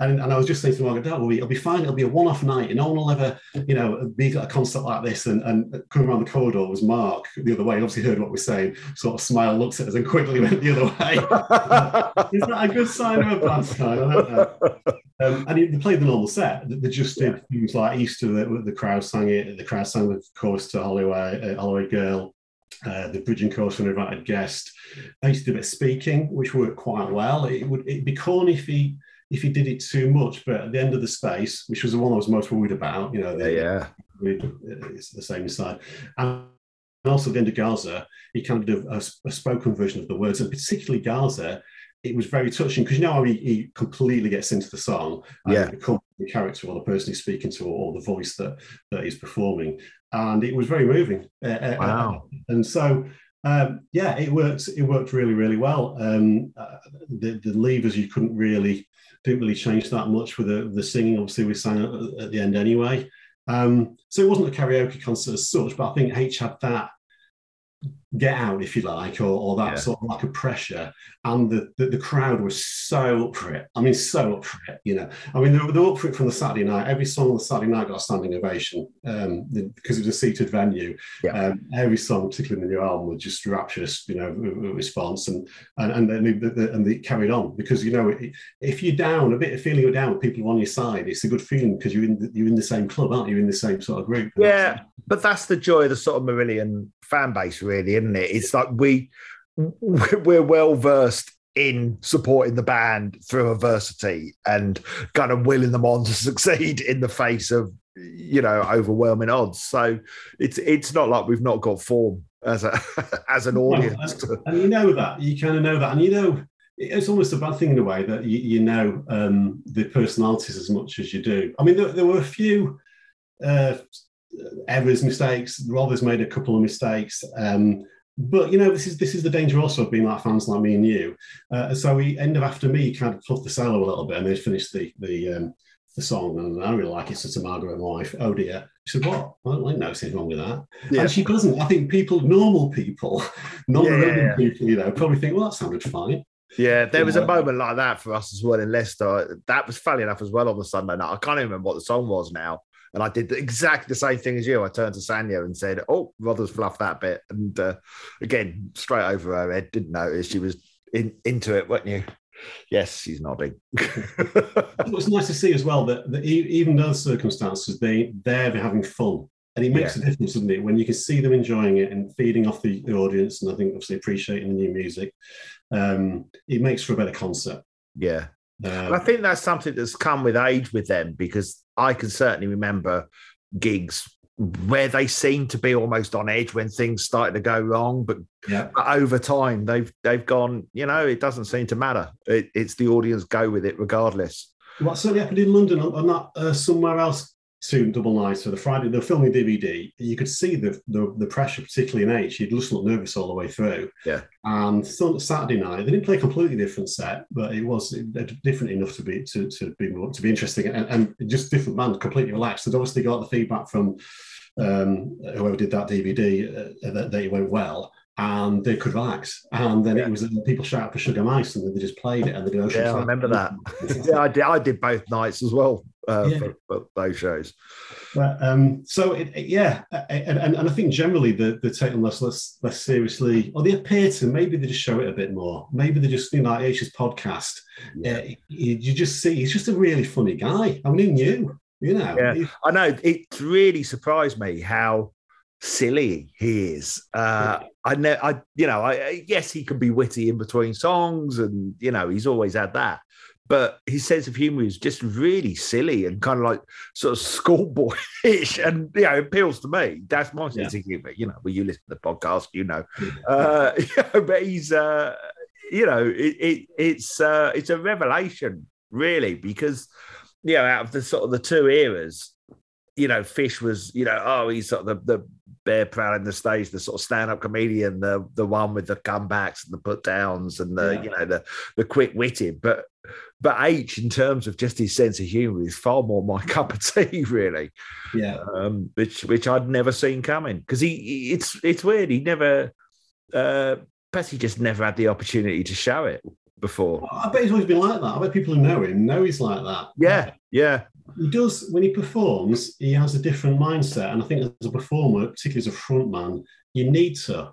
And, and I was just saying to Margaret, oh, well, it'll be fine. It'll be a one-off night. And no one will ever, you know, be at a concert like this. And, and coming around the corridor was Mark the other way. He obviously heard what we're saying, sort of smiled, looked at us and quickly went the other way. Is that a good sign or a bad sign? I don't know. Um, and he, they played the normal set. They just did things like Easter, the, the crowd sang it, the crowd sang the chorus to Holloway, uh, Holloway Girl, uh, the bridging from an invited guest. They used to do a bit of speaking, which worked quite well. It would it'd be corny if he if he did it too much, but at the end of the space, which was the one I was most worried about, you know, yeah, the, yeah. it's the same side. And also the end of Gaza, he kind of did a, a spoken version of the words, and particularly Gaza, it was very touching because you know how he, he completely gets into the song and Yeah. becomes the character or the person he's speaking to or, the voice that that he's performing, and it was very moving. Uh, uh, Wow. and so um, yeah, it worked. It worked really, really well. Um, uh, the, the levers you couldn't really didn't really change that much with the, the singing. Obviously, we sang at, at the end anyway. Um, so it wasn't a karaoke concert as such, but I think H had that get out, if you like, or, or that Yeah. sort of like a pressure. And the, the, the crowd was so up for it. I mean, so up for it, you know. I mean, they were, they were up for it from the Saturday night. Every song on the Saturday night got a standing ovation um, the- because it was a seated venue. Yeah. Um, every song, particularly in the new album, was just rapturous, you know, response. And and and then they, they- and they carried on because, you know, if you're down, a bit of feeling you're down with people on your side, it's a good feeling because you're in the, you're in the same club, aren't you? You're in the same sort of group. And that's- Yeah, but that's the joy of the sort of Marillion fan base, really, isn't it? It's like we we're well versed in supporting the band through adversity and kind of willing them on to succeed in the face of you know overwhelming odds. So it's it's not like we've not got form as a as an audience. to- and you know that you kind of know that, and you know it's almost a bad thing in a way that you, you know um, the personalities as much as you do. I mean, there, there were a few uh, errors, mistakes. Rothers made a couple of mistakes. Um, but you know, this is this is the danger also of being like fans like me and you. Uh, so we end of after me kind of fluffed the solo a little bit, and they finished the the um, the song, and I really like it. So to Margaret, my wife, oh dear, she said, "What? I don't like noticing wrong with that." Yeah. And she doesn't. I think people, normal people, yeah, yeah. people, you know, probably think, well, that sounded fine. Yeah, there was a moment like that for us as well in Leicester. That was funny enough as well on the Sunday night. I can't even remember what the song was now. And I did exactly the same thing as you. I turned to Sanya and said, Oh, Rothers fluffed that bit. And uh, again, straight over her head, didn't notice. She was in, into it, weren't you? Yes, she's nodding. It was nice to see as well that, that even those circumstances, they they're having fun, and it makes a difference, doesn't it? When you can see them enjoying it and feeding off the, the audience, and I think obviously appreciating the new music, um, it makes for a better concert. yeah. And I think that's something that's come with age with them because I can certainly remember gigs where they seemed to be almost on edge when things started to go wrong, but yeah, But over time they've they've gone you know it doesn't seem to matter. It, it's the audience go with it regardless. What certainly happened in London on, on that uh, somewhere else soon double night. So the Friday, they're filming DVD. You could see the, the the pressure, particularly in H. He'd just look nervous all the way through. Yeah. And Sun- Saturday night, they didn't play a completely different set, but it was different enough to be to, to be more, to be interesting and, and just different band, completely relaxed. They'd obviously got the feedback from um, whoever did that DVD uh, that, that it went well. And they could relax, and then Yeah. it was that people shout out for Sugar Mice, and then they just played it, and they did Ocean Yeah, I remember that. yeah I did, I did both nights as well uh, Yeah. for, for those shows But, um, so it, it- yeah, and, and, and I think generally the the take less less less seriously, or they appear to. Maybe they just show it a bit more. Maybe they just you know like H's podcast. Yeah. uh, you, you just see he's just a really funny guy. I mean, he knew, you know. Yeah. He- I know it really surprised me how silly he is uh I know I you know I- yes he can be witty in between songs and you know he's always had that but his sense of humor is just really silly and kind of like sort of schoolboyish and you know appeals to me. That's my sense of humor you know when you listen to the podcast you know. Uh you know, but he's uh you know it, it it's uh it's a revelation really because you know out of the sort of the two eras you know fish was you know oh he's sort of the, the bear proud in the stage the sort of stand-up comedian the the one with the comebacks and the put downs and the Yeah. you know the the quick-witted. But but H in terms of just his sense of humor is far more my cup of tea really. Yeah, um, which which I'd never seen coming. Because he, he- it's it's weird. He never uh perhaps he just never had the opportunity to show it before. I bet he's always been like that. I bet people who know him know he's like that. yeah yeah he does when he performs. He has a different mindset, and I think as a performer, particularly as a front man, you need to.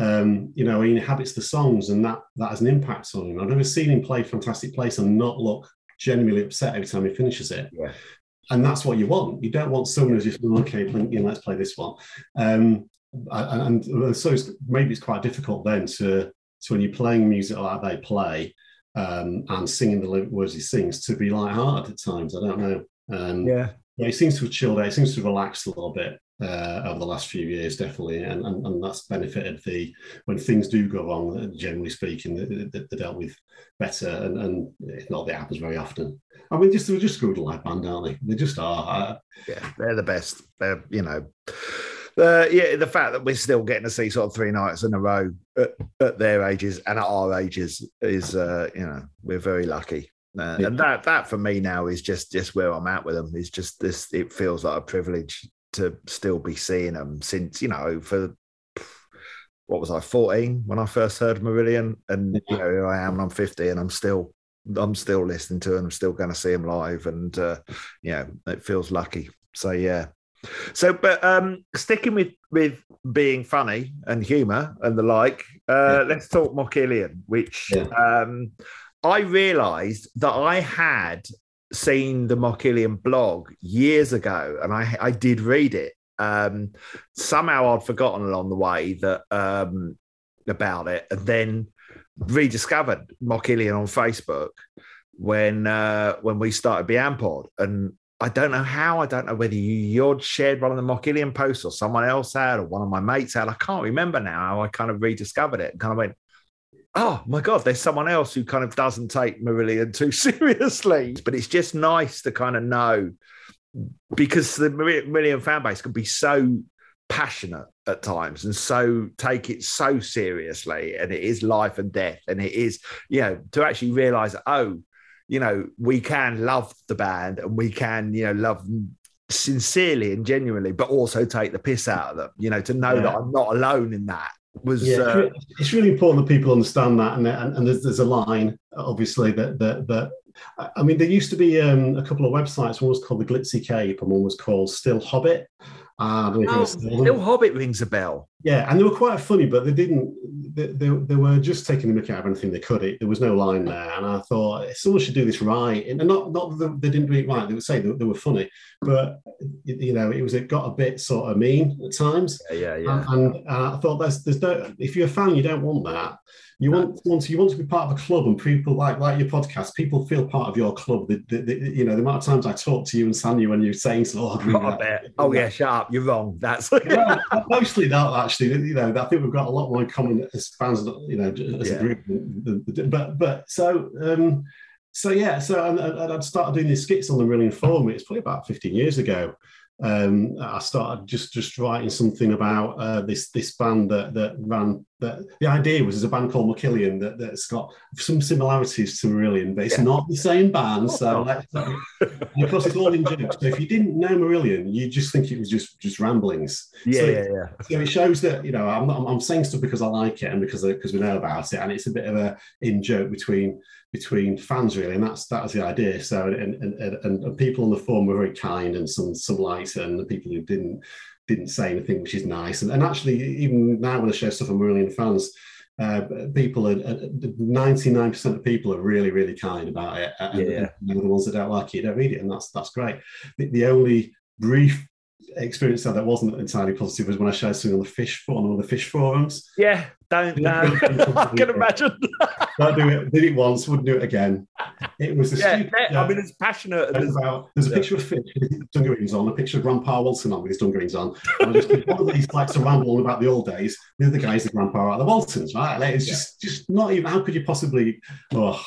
Um, you know, he inhabits the songs, and that that has an impact on him. I've never seen him play Fantastic Place and not look genuinely upset every time he finishes it. Yeah. And that's what you want. You don't want someone who's just okay, you know, let's play this one. Um, and, and so it's, maybe it's quite difficult then to, to when you're playing music like they play um, and singing the words he sings to be light-hearted at times. I don't know. Um, yeah yeah, he seems to have chilled out. He seems to have relaxed a little bit uh, over the last few years, definitely, and, and and that's benefited the when things do go wrong. uh, Generally speaking, they- they- they're dealt with better, and, and it's not that happens very often. I mean, just they're just a good live band, aren't they? They just are. I, yeah, they're the best. They're you know, uh, yeah, the fact that we're still getting to see sort of three nights in a row at, at their ages and at our ages is, uh, you know, we're very lucky. Uh, Yeah. And that that for me now is just just where I'm at with them. Is just this. It feels like a privilege to still be seeing them since you know for. What was I 14 when I first heard Marillion, and you know here I am, and I'm 50, and I'm still I'm still listening to them. I'm still going to see them live, and uh, yeah, it feels lucky. So yeah. So, but um, sticking with with being funny and humour and the like, uh, Yeah. let's talk Mockillion, which Yeah. um, I realised that I had seen the Mockillion blog years ago, and I I did read it. Um, somehow I'd forgotten along the way that um, about it, and then rediscovered Mockillion on Facebook when uh, when we started Biampod, and I don't know how. I don't know whether you you'd shared one of the Mockillion posts or someone else had, or one of my mates had. I can't remember now. How I kind of rediscovered it and kind of went, "Oh my god, there's someone else who kind of doesn't take Marillion too seriously." But it's just nice to kind of know because the Mar- Marillion fan base can be so passionate at times and so take it so seriously and it is life and death and it is you know to actually realize oh you know we can love the band and we can you know love sincerely and genuinely but also take the piss out of them you know to know Yeah. that i'm not alone in that was Yeah, it's uh, it's really important that people understand that, and and, and there's, there's a line obviously that that that. I I mean, there used to be um, a couple of websites. One was called the Glitzy Cape, and one was called Still Hobbit. Uh, I don't know if oh, Little Hobbit rings a bell. yeah, and they were quite funny, but they didn't. They, they, they were just taking the mickey out of anything they could. It, there was no line there, and I thought someone should do this right. And not not that they didn't do it right. They would say they, they were funny, but you know, it was it got a bit sort of mean at times. Yeah, yeah, And, and uh, I thought there's there's no if you're a fan, you don't want that. You want, want to, you want to be part of a club, and people like like your podcast. People feel part of your club. The, the, the- you know the amount of times I talk to you and Sanya when you're saying, "Oh, really I like- Oh yeah, shut up. You're wrong. That's well, mostly not actually. You know, I think we've got a lot more in common as fans. You know, as Yeah. a group. But but so um, so yeah. So and, and I'd started doing these skits on the Marillion Forum. It's probably about fifteen years ago. Um, I started just just writing something about uh, this this band that that ran. That the idea was there's a band called Mockillion that, that's got some similarities to Marillion, but it's Yeah. not the same band. So Oh. let's, of course, it's all in jokes. So if you didn't know Marillion, you just think it was just just ramblings. yeah, So- yeah, yeah. So it shows that you know I'm, I'm, I'm saying stuff because I like it and because because we know about it, and it's a bit of a in joke between between fans really, and that's that was the idea. So and and, and, and people on the forum were very kind, and some some it, and the people who didn't didn't say anything, which is nice. And, and actually, even now when I share stuff on Marillion fans. Uh, people are 99% of people are really really kind about it and, Yeah, yeah. and the ones that don't like it don't read it and that's that's great the, the only brief experience that that wasn't entirely positive was when I shared something on the fish on one of the fish forums. Yeah, don't. Uh, I can imagine. Don't do it. Did it once, wouldn't do it again. It was a yeah, stupid. yeah, I mean, it's passionate. There's, about, there's a Yeah. picture of Fish with his dungarees on, a picture of Grandpa Walton on with his dungarees on. And I just one of these likes to ramble on about the old days. The other guy's the Grandpa out of the Waltons, right? Like, it's just, just not even. How could you possibly? Oh,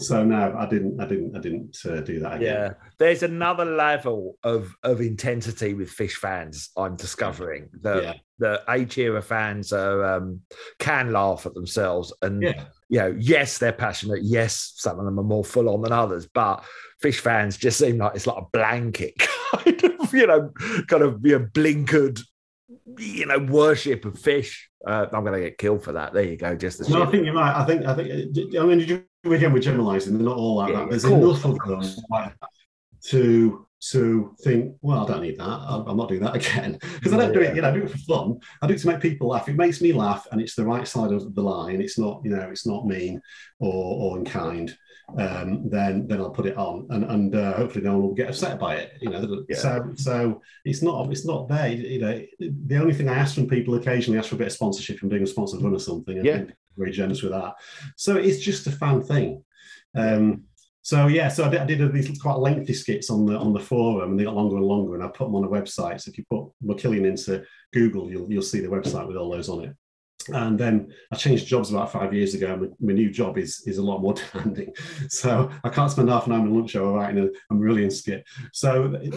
so no, I didn't, I didn't, I didn't uh, do that again. yeah, there's another level of of intensity with fish fans. I'm discovering that Yeah. the H era fans are um, can laugh at themselves, and Yeah. you know, yes, they're passionate. Yes, some of them are more full on than others, but fish fans just seem like it's like a blanket kind of, you know, kind of you know, blinkered, you know, worship of fish. Uh, I'm going to get killed for that. There you go. Just the No, I think you're right. I think I think I mean did you- again we're generalising. They're not all like Yeah, that. There's enough of them like to to think, well, I don't need that. I'm not doing that again because I don't do it. You know, I do it for fun. I do it to make people laugh. It makes me laugh, and it's the right side of the line. It's not you know it's not mean or or unkind. Um, then then I'll put it on, and and uh, hopefully no one will get upset by it. You know, Yeah. so so it's not it's not there. You know, the only thing I ask from people occasionally ask for a bit of sponsorship from doing a sponsored run or something. and Yeah. Very generous with that. So it's just a fan thing. Um, so yeah, so I did, I did these quite lengthy skits on the on the forum, and they got longer and longer, and I put them on a website. So if you put Mockillion into Google, you'll you'll see the website with all those on it. And then I changed jobs about five years ago. and My, my new job is is a lot more demanding, so I can't spend half an hour in lunch hour writing a, brilliant skit. So it,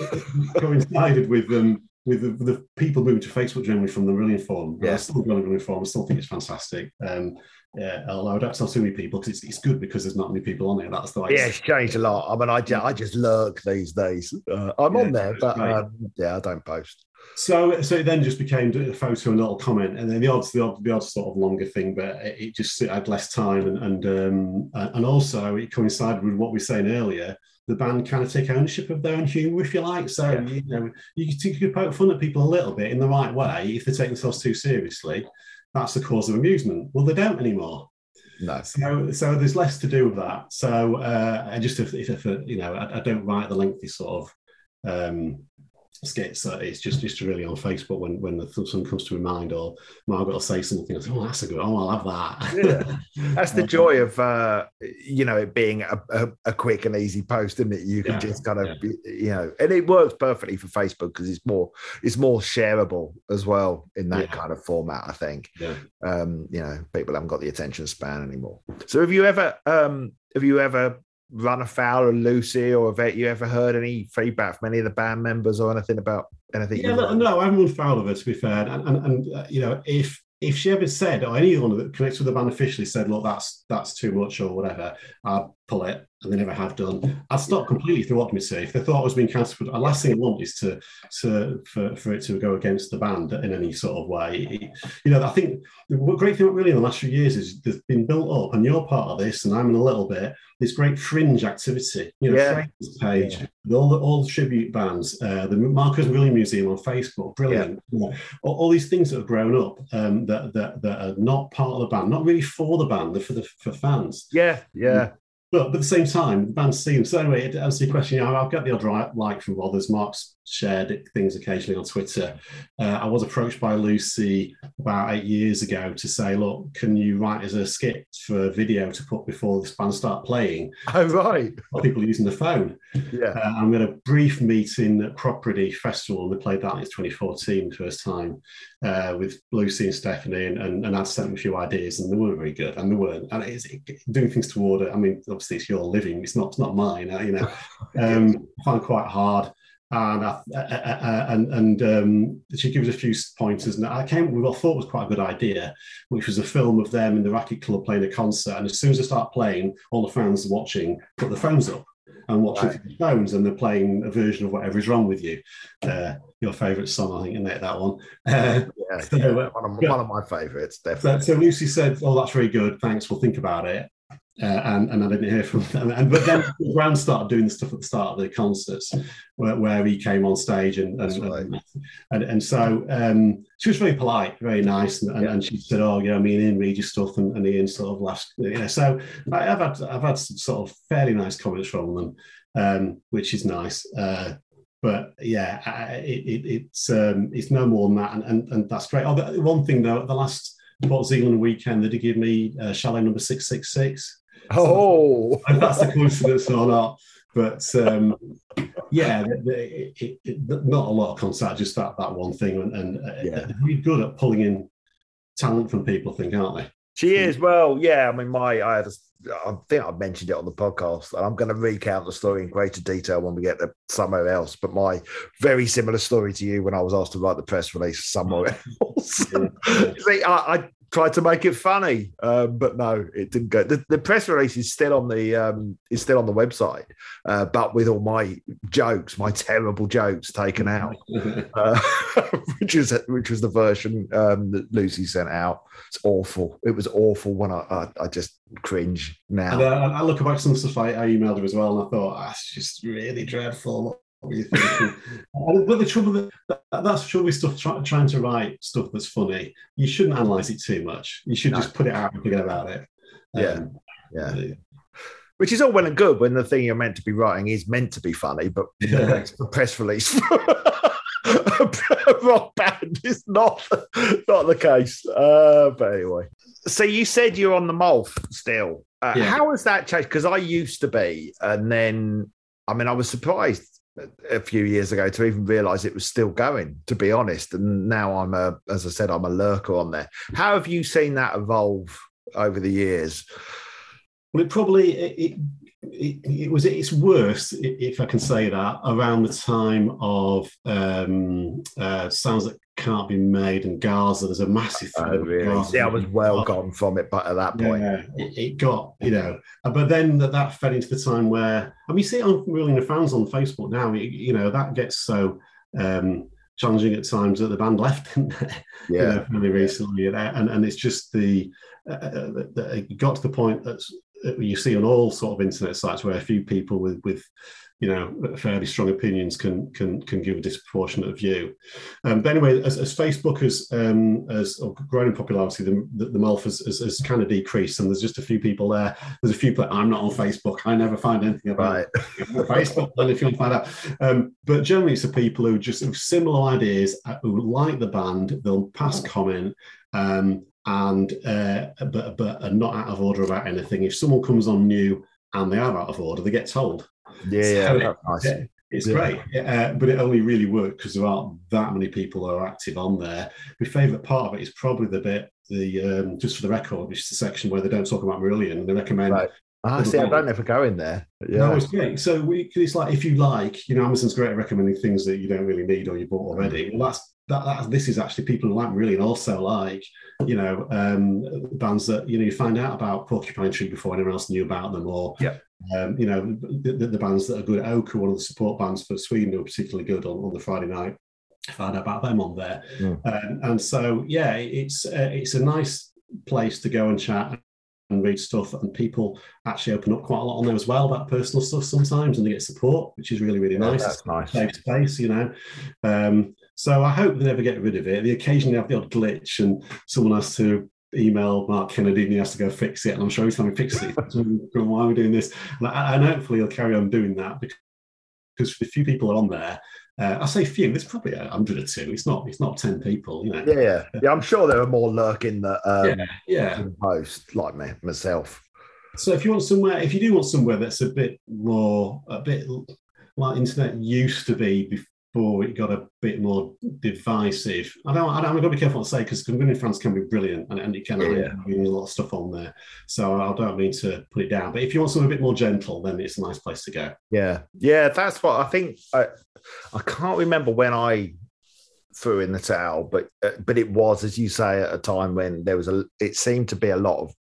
coincided with um, with the, the people moving to Facebook generally from the Marillion Forum. Yeah. I still go on the Forum. I still think it's fantastic. Um, yeah, although I don't tell too many people because it's, it's good because there's not many people on it. That's the way. Yeah, it's changed a lot. I mean, I just, I just lurk these days. Uh, I'm on there, but um, yeah, I don't post. So, so it then just became a photo and a little comment, and then the odds, the odd, the odd sort of longer thing, but it just had less time, and and um, and also it coincided with what we were saying earlier. The band kind of take ownership of their own humour, if you like. So Yeah. you know, you could, you could poke fun at people a little bit in the right way if they take themselves too seriously. That's the cause of amusement. Well, they don't anymore. No. So, so there's less to do with that. So, uh, I just if, if, if you know, I, I don't write the lengthy sort of um, skits. Uh, it's just just really on Facebook when when the, something comes to my mind or Margaret will say something. I say, oh, that's a good. Oh, I'll have that. That's the Um, joy of uh, you know it being a, a, a quick and easy post, isn't it? You can Yeah, just kind of yeah. you know, and it works perfectly for Facebook because it's more it's more shareable as well in that Yeah. kind of format. I think Yeah. um, you know people haven't got the attention span anymore. So have you ever um, have you ever run afoul of Lucy, or have you ever heard any feedback from any of the band members or anything about anything? Yeah, no, no, I haven't run foul of her to be fair, and and, and uh, you know if if she ever said or anyone that connects with the band officially said, look, that's that's too much or whatever, I'd pull it. And they never have done. I stopped completely through Optimity. If they thought I was being counterproductive, the last thing I want is to, to for, for it to go against the band in any sort of way. You know, I think the great thing really in the last few years is there's been built up, and you're part of this, and I'm in a little bit. This great fringe activity. You know, Yeah. page, Yeah. all the all the tribute bands, uh, the Marcus William Museum on Facebook, brilliant. You know, all, all these things that have grown up um, that, that that are not part of the band, not really for the band, they're for the for fans. Yeah, yeah. But, at the same time, the band seems, So anyway, to answer your question, yeah, I'll get the odd right, like from others. Mark's shared things occasionally on Twitter. Uh, I was approached by Lucy about eight years ago to say, look, can you write as a skit for a video to put before this band start playing? Oh, right. Or people using the phone. Yeah. Uh, I'm going to brief meeting at Cropredy Festival, and they played that in 2014, first time, uh, with Lucy and Stephanie, and, and, and I'd sent them a few ideas, and they weren't very good, and they weren't. And it's it, doing things toward it. I mean, obviously, it's your living; it's not, it's not mine. uh, You know, um, I find quite hard. And I, and and um, she gives a few pointers, and I came with what I thought was quite a good idea, which was a film of them in the Racket Club playing a concert. And as soon as they start playing, all the fans watching put the phones up and watching Right. the phones, and they're playing a version of whatever is wrong with you. Uh, your favourite song, I think, isn't it? That one. Uh, Yeah, So, yeah, uh, one, of, yeah. one of my favourites, definitely. so Lucy said, "Oh, that's very good. Thanks. We'll think about it." Uh, and, and I didn't hear from them. And but then Brown started doing the stuff at the start of the concerts, where, where he came on stage and and, right. and, and, so um, she was very polite, very nice, and, and, and she said, "Oh, you know, me and Ian read your stuff," and, and Ian sort of laughed. You know, so I- I've had I've had some sort of fairly nice comments from them, um, which is nice. Uh, but yeah, I- it, it, it's um, it's no more than that, and, and, and that's great. Oh, one thing though, the last Port Zélande weekend, they did give me uh, Chalet number six six six. Oh, If that's a coincidence or not, but um, yeah, it, it, not a lot of concert, just that that one thing, and, and uh, Yeah. they're really good at pulling in talent from people, I think, aren't they? she is. Well, yeah. I mean, my, I had, a, I think I mentioned it on the podcast, and I'm going to recount the story in greater detail when we get to somewhere else. But my very similar story to you when I was asked to write the press release somewhere else. See, I, I tried to make it funny, um, but no, it didn't go. The, the press release is still on the um, is still on the website, uh, but with all my jokes, my terrible jokes taken out. uh, which was which was the version um, that Lucy sent out. It's awful. It was awful when I I, I just cringe now. And uh, I look back some stuff I, I emailed her as well, and I thought that's just really dreadful. What you? And- but the trouble that that's trouble with stuff try, trying to write stuff that's funny. You shouldn't analyze it too much. You should No. just put it out and forget about it. Yeah. Um, yeah, uh, which is all well and good when the thing you're meant to be writing is meant to be funny, but Yeah. the press release. a rock band is not not the case. Uh, but anyway, so you said you're on the Molf still. Uh, Yeah. How has that changed? Because I used to be, and then I mean, I was surprised a few years ago to even realize it was still going. To be honest, and now I'm a, as I said, I'm a lurker on there. How have you seen that evolve over the years? Well, it probably it, it, it, was its worst, if I can say that, around the time of um, uh, sounds that can't be made and Gaza. There's a massive. Oh, thing with really? See, I was well gone from it, but at that point, Yeah, it, it got you know, uh, but then that, that fed into the time where I mean, you see it on Marillion Fans on Facebook now. You, you know that gets so um, challenging at times that the band left, didn't they? you yeah, know, fairly recently, and and and it's just the uh, uh, that- that it got to the point that you see on all sort of internet sites where a few people with with you know fairly strong opinions can can can give a disproportionate view. Um, but anyway, as, as Facebook has um, has grown in popularity, the the, the MOLF has, has, has kind of decreased, and there's just a few people there. There's a few people. I'm not on Facebook. I never find anything about right. Facebook, then if you want to find out. Um, but generally, it's the people who just have similar ideas, uh, who like the band, they'll pass comment, um, and uh, but but are not out of order about anything. If someone comes on new and they are out of order, they get told. Yeah, yeah, So- nice. Yeah, It's Yeah. great, uh, but it only really worked because there aren't that many people who are active on there. My favourite part of it is probably the bit, the um, just for the record, which is the section where they don't talk about Marillion and they recommend Right. I see. I don't ever go in there. Yeah. No, it's great. So we, it's like if you like, you know, Amazon's great at recommending things that you don't really need or you bought already. Well, that's that, that. This is actually people who like really and also like, you know, um, bands that you know you find out about Porcupine Tree before anyone else knew about them, or Yeah. um, you know, the, the, bands that are good. Oak one of the support bands for Sweden who are particularly good on, on the Friday night. Find out about them on there, Mm. um, and so yeah, it's uh, it's a nice place to go and chat and read stuff and people actually open up quite a lot on there as well about personal stuff sometimes and they get support which is really really Yeah, nice. that's nice. safe space you know. Um, so i hope they never get rid of it. They occasionally have the odd glitch and someone has to email mark kennedy and he has to go fix it and i'm sure he's time he fixes it. Why are we doing this? And, I- and hopefully he'll carry on doing that because because the few people are on there uh, i say few there's probably a hundred or two it's not it's not 10 people you know Yeah, yeah, yeah. I'm sure there are more lurking that um, yeah, yeah. post, like me myself. So if you want somewhere, if you do want somewhere that's a bit more, a bit like internet used to be before it got a bit more divisive. I don't, I don't, I've got to be careful what I say because Convening France can be brilliant and, and it can Yeah. have a lot of stuff on there. So I don't mean to put it down. But if you want something a bit more gentle, then it's a nice place to go. Yeah, yeah. That's what I think. I I can't remember when I threw in the towel, but uh, but it was, as you say, at a time when there was a. It seemed to be a lot of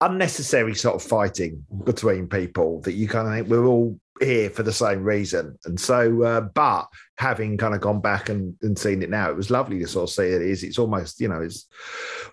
unnecessary sort of fighting between people that you kind of think we're all here for the same reason and so uh, but having kind of gone back and, and seen it now it was lovely to sort of see it is it's almost you know it's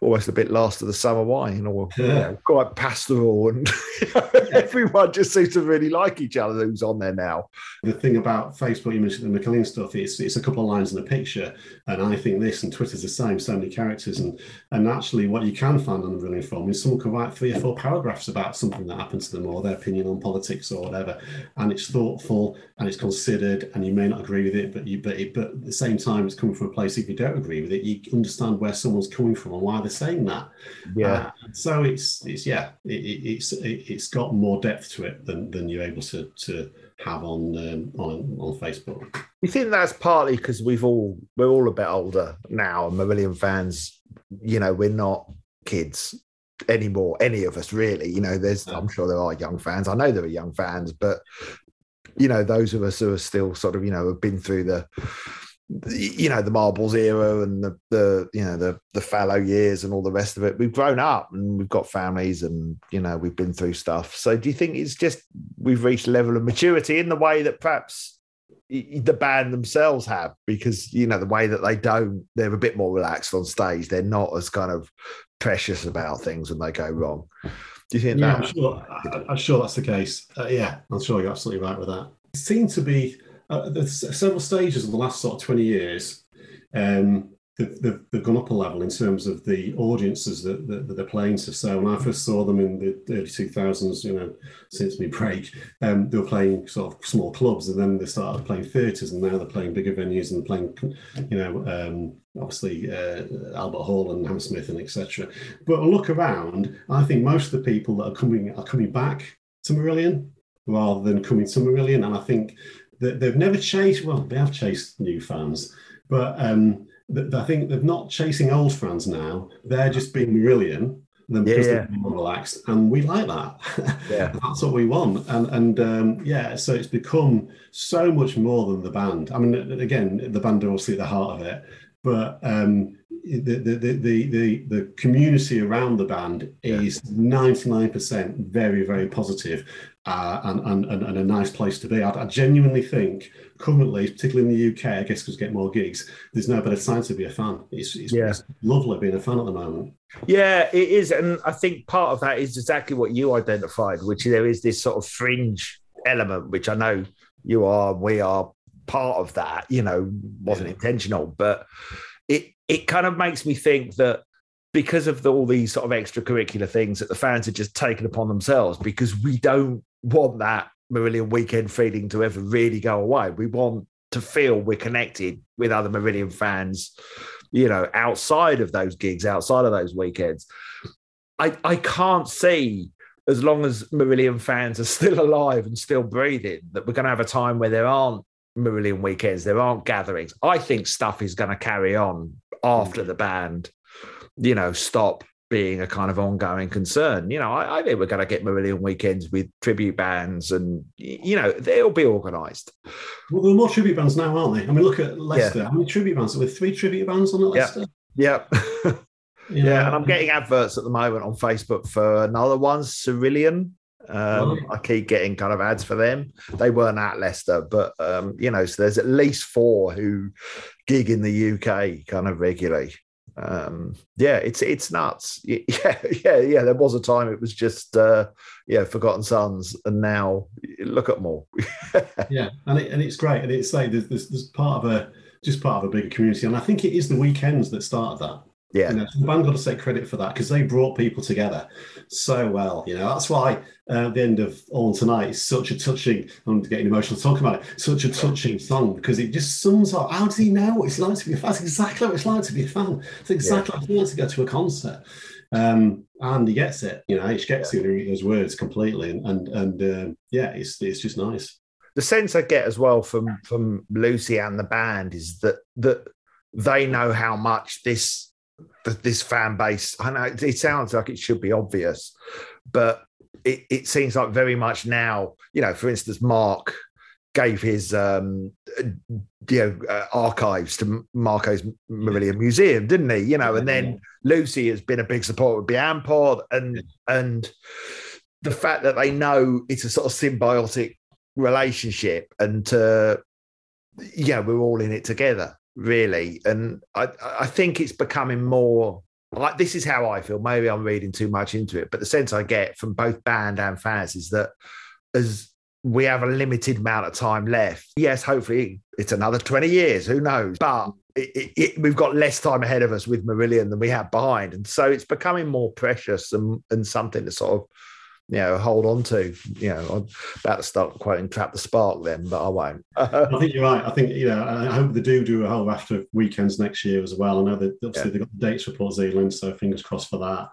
almost a bit last of the summer wine or you know, quite pastoral and everyone just seems to really like each other who's on there now The thing about Facebook, you mentioned the Mockillion stuff, it's, it's a couple of lines in a picture. And I think this and Twitter's the same, so many characters. And and actually, what you can find on the Marillion Forum is someone can write three or four paragraphs about something that happened to them or their opinion on politics or whatever. And it's thoughtful and it's considered, and you may not agree with it, but you but, it, but at the same time, it's coming from a place if you don't agree with it, you understand where someone's coming from and why they're saying that. yeah Uh, so it's it's yeah, it, it, it's it, it's got more depth to it than than you're able to to have on um, on on Facebook. you think that's partly because we've all we're all a bit older now and Marillion fans you know we're not kids anymore any of us really you know there's i'm sure there are young fans i know there are young fans but you know those of us who are still sort of you know have been through the you know the marbles era and the the you know the the fallow years and all the rest of it we've grown up and we've got families and you know we've been through stuff. So do you think it's just we've reached a level of maturity in the way that perhaps the band themselves have? Because you know the way that they don't they're a bit more relaxed on stage. They're not as kind of precious about things when they go wrong do you think Yeah, I'm that sure. I, I'm sure that's the case. Uh, yeah, I'm sure you're absolutely right with that. It seemed to be uh, there's several stages in the last sort of 20 years. Um, they've, they've, they've gone up a level in terms of the audiences that, that, that they're playing to. So when I first saw them in the early 2000s, you know, since me break, um, they were playing sort of small clubs, and then they started playing theatres, and now they're playing bigger venues and playing, you know, um, obviously uh, Albert Hall and Hammersmith and etc. But look around, I think most of the people that are coming are coming back to Marillion rather than coming to Marillion, and I think that they've never chased. Well, they have chased new fans, but um, I think they're not chasing old fans now. They're just being Marillion. Then because Yeah. they're more relaxed, and we like that. Yeah. that's what we want. And and um, yeah, so it's become so much more than the band. I mean, again, the band are obviously at the heart of it, but um, the, the, the, the, community around the band is 99% very, very positive, uh, and, and, and, a nice place to be. I, I genuinely think currently, particularly in the UK, I guess because we get more gigs, there's no better time to be a fan. It's, it's, Yeah. it's lovely being a fan at the moment. Yeah, it is. And I think part of that is exactly what you identified, which there is this sort of fringe element, which I know you are, we are part of that, you know, wasn't intentional, but it it kind of makes me think that because of the, all these sort of extracurricular things that the fans are just taken upon themselves because we don't want that Marillion weekend feeling to ever really go away. We want to feel we're connected with other Marillion fans, you know, outside of those gigs, outside of those weekends. I, I can't see, as long as Marillion fans are still alive and still breathing, that we're going to have a time where there aren't Marillion weekends, there aren't gatherings. I think stuff is going to carry on after mm. the band, you know, stop being a kind of ongoing concern. You know, I, I think we're going to get Marillion weekends with tribute bands, and you know they'll be organised. Well, there are more tribute bands now, aren't they? I mean, look at Leicester. Yeah. How many tribute bands? With three tribute bands on at Leicester. Yeah. yeah. yeah. and I'm getting adverts at the moment on Facebook for another one, Cerulean. Um, I keep getting kind of ads for them. They weren't at Leicester, but um, you know, so there's at least four who gig in the UK kind of regularly. Um, yeah, it's it's nuts. Yeah, yeah, yeah. There was a time it was just uh, yeah, Forgotten Sons, and now look at more. yeah, and it, and it's great, and it's like there's, there's, there's part of a just part of a bigger community, and I think it is the weekends that started that. Yeah, you know, the band got to take credit for that because they brought people together so well. You know, that's why uh, the end of All Tonight is such a touching. I'm getting emotional talking about it. Such a touching song because it just sums up. How does he know what it's like to be a fan? That's exactly what it's like to be a fan. It's exactly yeah. what it's like to go to a concert. Um, and he gets it. You know, he gets yeah. it. Those words completely, and and, and uh, yeah, it's it's just nice. The sense I get as well from from Lucy and the band is that that they know how much this this fan base. I know it sounds like it should be obvious, but it, it seems like very much now. You know, for instance, Mark gave his um, you know uh, archives to Marco's Marillion Museum, didn't he? You know, and then Lucy has been a big supporter of Bianpod, and and the fact that they know it's a sort of symbiotic relationship, and uh, yeah, we're all in it together really. And I, I think it's becoming more like this is how I feel. Maybe I'm reading too much into it, but the sense I get from both band and fans is that as we have a limited amount of time left, yes, hopefully it's another 20 years, who knows? But it, it, it, we've got less time ahead of us with Marillion than we have behind. And so it's becoming more precious and, and something to sort of you know, hold on to. You know, I'm about to start quoting "Trap the Spark" then, but I won't. I think you're right. I think you know. I hope they do do a whole raft of weekends next year as well. I know that obviously yeah. they've got the dates for Port Zélande, so fingers crossed for that.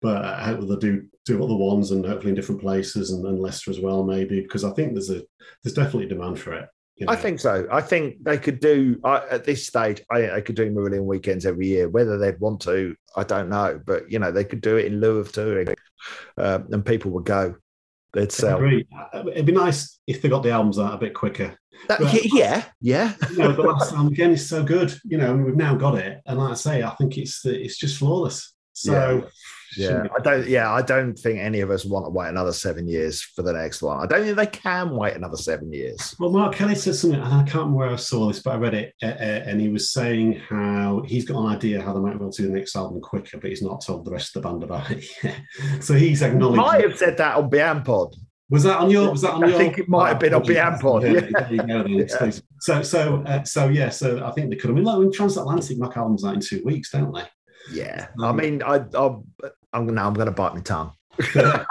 But I hope they do do other ones and hopefully in different places and, and Leicester as well, maybe because I think there's a there's definitely demand for it. You know? I think so. I think they could do I, at this stage. I think they could do Marillion weekends every year. Whether they'd want to, I don't know. But you know, they could do it in lieu of touring, uh, and people would go they'd sell. It'd be nice if they got the albums out a bit quicker. That, but, yeah, yeah. you know, the last album again is so good. You know, we've now got it, and like I say, I think it's it's just flawless. So. Yeah. Yeah, I don't. Yeah, I don't think any of us want to wait another seven years for the next one. I don't think they can wait another seven years. Well, Mark Kelly said something, and I can't remember where I saw this, but I read it, uh, uh, and he was saying how he's got an idea how they might be able to do the next album quicker, but he's not told the rest of the band about it yet. so he's acknowledged. Might have said that on Bianpod. Was that on your? Was that on I your? I think it might have been on Bianpod. Yeah. yeah. So, so, uh, so, yeah. So, I think they could have. I mean, like, when Transatlantic knock albums out in two weeks, don't they? Yeah. Um, I mean, I, I, I'm now I'm going to bite my tongue.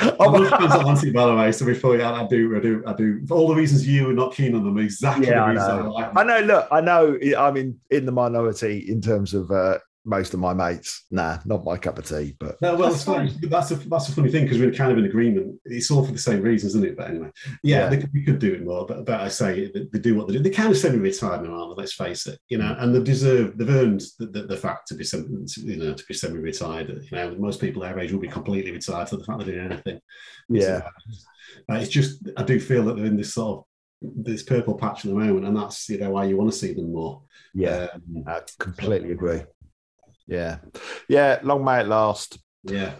I'm not Transatlantic, by the way. So before yeah, I do, I do, I do. For all the reasons you were not keen on them, exactly yeah, the I know. I, I know. Look, I know. I'm in in the minority in terms of uh, most of my mates, nah, not my cup of tea. But no, well, that's fine. That's a that's a funny thing because we're kind of in agreement. It's all for the same reasons, isn't it? But anyway, yeah, yeah. They, we could do it more. But but I say they, they do what they do. They kind of semi-retired now, aren't they? Let's face it. You know, and they deserve. They've earned the, the, the fact to be semi, you know to be semi-retired. You know, most people their age will be completely retired for the fact they're doing anything. Yeah, uh, it's just I do feel that they're in this sort of this purple patch at the moment, and that's you know why you want to see them more. Yeah, um, I completely agree. Yeah. Yeah. Long may it last. Yeah.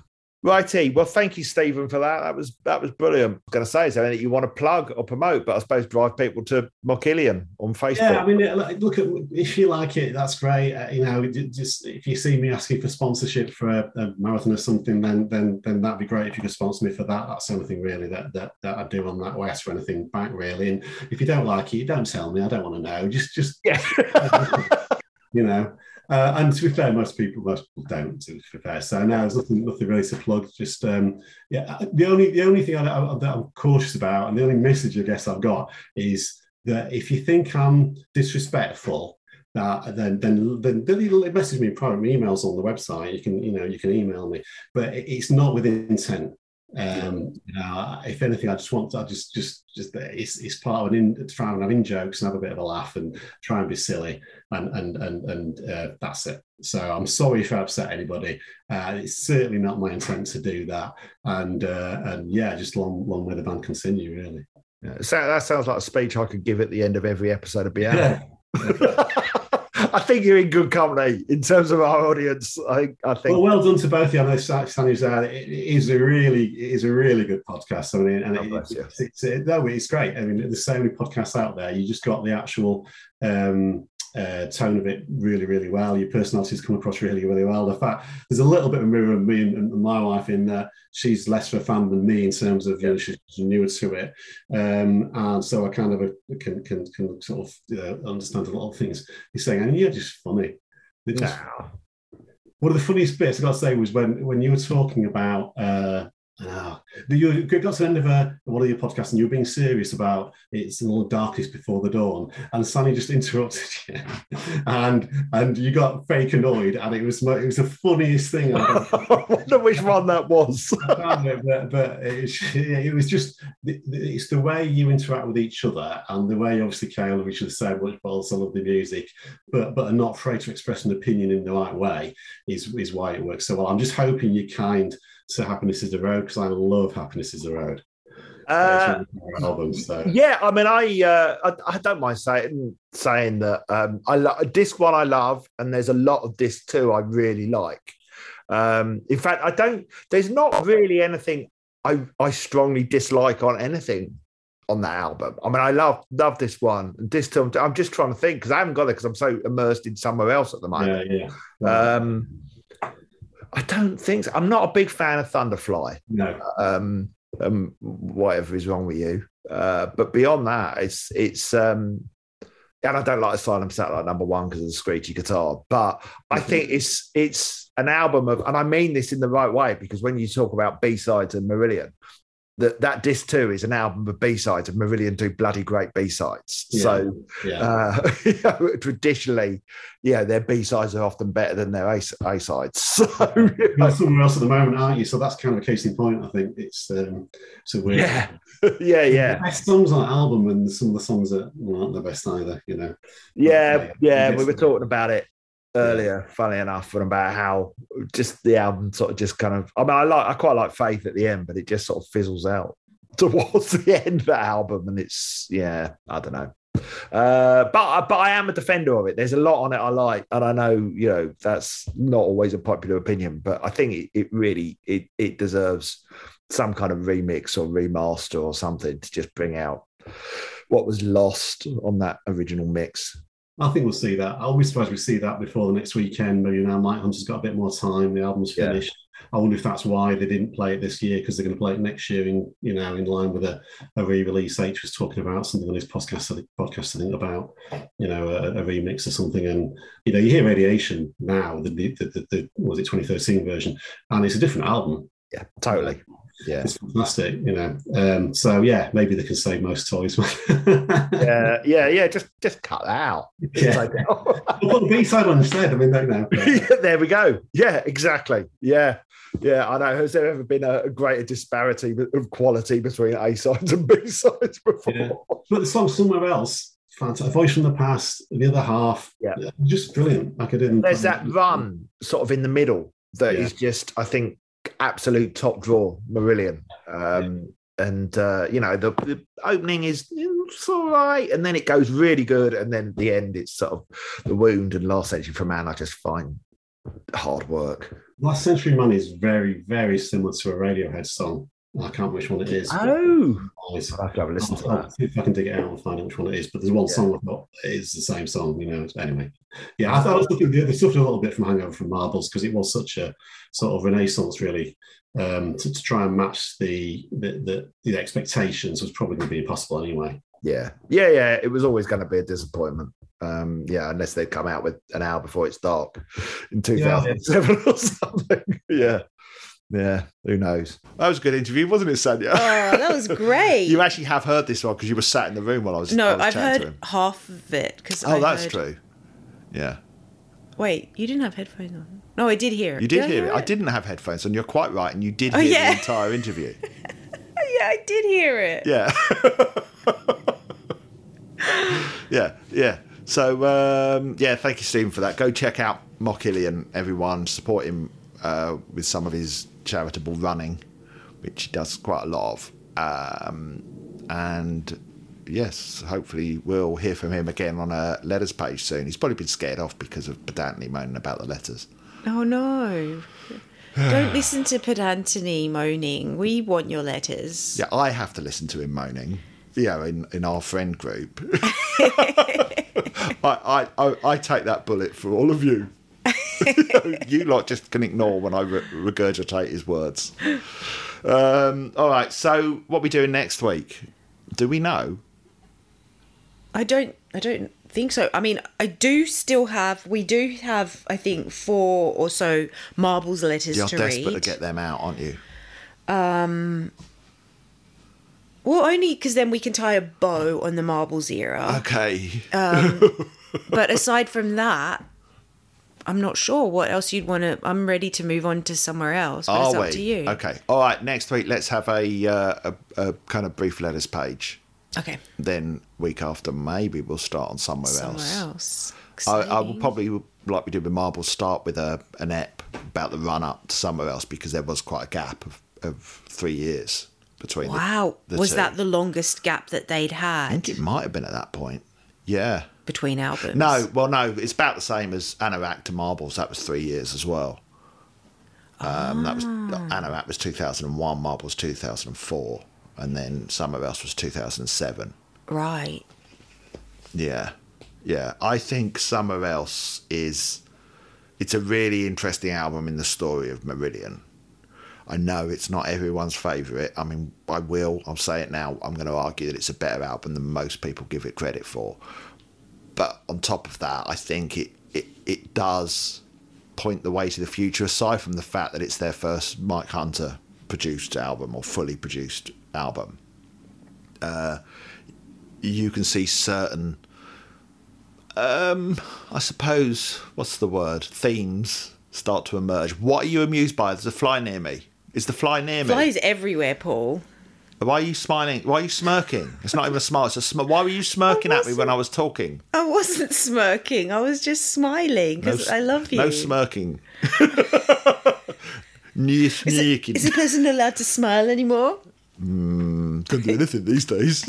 Righty. Well, thank you, Stephen, for that. That was that was brilliant. I was going to say, is there anything you want to plug or promote? But I suppose drive people to Mockillion on Facebook. Yeah, I mean, look at if you like it, that's great. Uh, you know, just if you see me asking for sponsorship for a, a, marathon or something, then then then that'd be great if you could sponsor me for that. That's the only thing really that that, that I do on that. Ask for anything back really. And if you don't like it, don't tell me. I don't want to know. Just just yeah. you know. Uh, and to be fair, most people most people don't. To be fair, so now there's nothing nothing really to plug. Just um, yeah, uh, the only the only thing I, I, that I'm cautious about, and the only message I guess I've got is that if you think I'm disrespectful, that then then then, message me in private emails on the website. You can you know you can email me, but it's not with intent. Um, you know, if anything, I just want to, I just, just, just, it's, it's part of an in, to try and have in jokes and have a bit of a laugh and try and be silly, and and and and uh, that's it. So I'm sorry if I upset anybody. Uh, it's certainly not my intent to do that. And uh, and yeah, just long, long may the band continue, really. Yeah, so that sounds like a speech I could give at the end of every episode of Beyond. Yeah. I think you're in good company in terms of our audience. I, I think. Well, well done to both of you. I know Sanny's there. It is a really, it is a really good podcast. I mean, and it, it's, it's, it, no, it's great. I mean, there's so many podcasts out there. You just got the actual um, uh, tone of it really, really well. Your personalities come across really, really well. The fact there's a little bit of mirror of me and, and my wife in that she's less of a fan than me in terms of you know she's newer to it, um, and so I kind of uh, can can can sort of know, understand a lot of things he's saying. And you're just funny. Just- Nah. one of the funniest bits I got to say was when when you were talking about uh, uh, you got to the end of uh, one of your podcasts and you were being serious about it's in the darkest before the dawn, and Sanny just interrupted you, and and you got fake annoyed, and it was it was the funniest thing. I've I wonder which one that was. but, but it's, it was just it's the way you interact with each other and the way obviously Kale love each other so much, but also love the music, but but are not afraid to express an opinion in the right way is is why it works so well. I'm just hoping you're kind to Happiness is the Road because I love Happiness is the Road. Uh, It's one of my albums, so. yeah, I mean, I, uh, I I don't mind saying saying that um, I lo- disc one I love, and there's a lot of disc two I really like. Um, in fact, I don't. There's not really anything I I strongly dislike on anything on that album. I mean, I love love this one. And disc two. I'm just trying to think because I haven't got it because I'm so immersed in somewhere else at the moment. Yeah, yeah. Um, I don't think so. I'm not a big fan of Thunderfly. no, Um, um, whatever is wrong with you. Uh, but beyond that, it's it's um, and I don't like Asylum Satellite number one because of the screechy guitar. But I think it's it's an album of, and I mean this in the right way because when you talk about B sides and Marillion, that that disc two is an album of B sides, and Marillion do bloody great B sides. Yeah. So yeah. uh, you know, traditionally, yeah, their B sides are often better than their A sides. So you know, You're somewhere else at the moment, aren't you? So that's kind of a case in point. I think it's um, so weird. yeah, yeah, yeah. The best songs on the album, and some of the songs that aren't the best either. You know. Yeah, Okay. yeah, we were talking about it earlier, funny enough, and about how just the album sort of just kind of. I mean, I like, I quite like Faith at the end, but it just sort of fizzles out towards the end of that album, and it's yeah, I don't know. Uh, but but I am a defender of it. There's a lot on it I like, and I know you know that's not always a popular opinion, but I think it, it really it it deserves some kind of remix or remaster or something to just bring out what was lost on that original mix. I think we'll see that. I'll be surprised we see that before the next weekend. Maybe now Mike Hunter's got a bit more time. The album's Yeah. finished. I wonder if that's why they didn't play it this year because they're going to play it next year in you know in line with a, a re-release. H was talking about something on his podcast. I think, podcast I think about you know a, a remix or something. And you know you hear Radiation now the the, the, the was it 2013 version, and it's a different album. Yeah, totally. Yeah. It's fantastic, you know. Um, so yeah, maybe they can save most toys. Yeah, yeah, yeah. Just just cut that out. Yeah. We'll put the B side on instead. I mean, don't know. Yeah, there we go. Yeah, exactly. Yeah. Yeah, I know. Has there ever been a, a greater disparity of quality between A sides and B sides before? Yeah. But the song somewhere else, fantastic. Voice from the past, the other half, Yeah. just brilliant. Like I didn't. There's that run sort of in the middle that is Yeah. just, I think, absolute top draw, Marillion. Um, And uh, you know, the, the opening is it's all right, and then it goes really good, and then at the end it's sort of the wound and last century for man. I just find hard work. Last Century Man is very, very similar to a Radiohead song. I can't which one it is. Oh, it's- I'll have to have a listen to I'll- that. I'll see if I can dig it out and find out which one it is. But there's one Yeah. song I've got. It's the same song, you know. Anyway, yeah, I thought I was looking. They suffered a little bit from Hangover from Marbles because it was such a sort of renaissance, really. Um, to, to try and match the the, the the expectations was probably going to be impossible anyway. Yeah, yeah, yeah. It was always going to be a disappointment. Um, yeah, unless they'd come out with an hour before it's dark in 2007 or something. Yeah, yeah. Who knows? That was a good interview, wasn't it, Sanya? Oh, that was great. you actually have heard this one because you were sat in the room while I was. I no, was I've chatting to heard him. half of it because Oh, that's true. Yeah. Wait, you didn't have headphones on. No, I did hear it. You did hear it. I didn't have headphones on. You're quite right, and you did Oh, hear yeah. the entire interview. Oh, yeah, I did hear it. Yeah. yeah, yeah. So um, yeah, thank you, Stephen, for that. Go check out Mockillion, everyone. Support him uh, with some of his charitable running, which he does quite a lot of. Um, and yes, hopefully we'll hear from him again on a letters page soon. He's probably been scared off because of pedantly moaning about the letters. Oh no. Don't listen to Pedantony moaning. We want your letters. Yeah, I have to listen to him moaning. You know, in, in our friend group. I, I, I, I take that bullet for all of you. you lot just can ignore when I re- regurgitate his words. Um, all right, so what we doing next week? Do we know? I don't I don't think so. I mean, I do still have we do have I think four or so marbles letters You're to desperate read. to get them out, aren't you? Um. Well, only because then we can tie a bow on the marbles era. Okay. but aside from that, I'm not sure what else you'd want to. I'm ready to move on to somewhere else. But it's Are up we? to you. Okay. All right. Next week, let's have a, uh, a, a kind of brief letters page. Okay. Then week after, maybe we'll start on somewhere, Somewhere else. Somewhere else. I, I will probably, like we did with Marble, start with a an ep about the run up to somewhere else because there was quite a gap of, of three years between. the- Wow. the Was two. that the longest gap that they'd had? I think it might have been at that point. Yeah. Between albums? No, well, no, it's about the same as Anorak to Marbles. That was three years as well. Um, That was Ah. Anorak was 2001, Marbles 2004, and then somewhere else was 2007. Right. Yeah, yeah. I think somewhere else is. It's a really interesting album in the story of Marillion. I know it's not everyone's favourite. I mean, I will. I'll say it now. I'm going to argue that it's a better album than most people give it credit for. But on top of that, I think it it, it does point the way to the future. Aside from the fact that it's their first Mike Hunter produced album or fully produced album, uh, you can see certain um, I suppose what's the word? Themes start to emerge. What are you amused by? There's a fly near me. Is the fly near me? Flies everywhere, Paul. Why are you smiling? Why are you smirking? It's not even a smile. It's a sm- Why were you smirking at me when I was talking? I wasn't smirking. I was just smiling because I love you. No smirking. New sneaking. Is a person allowed to smile anymore? Hmm, Can't do anything these days.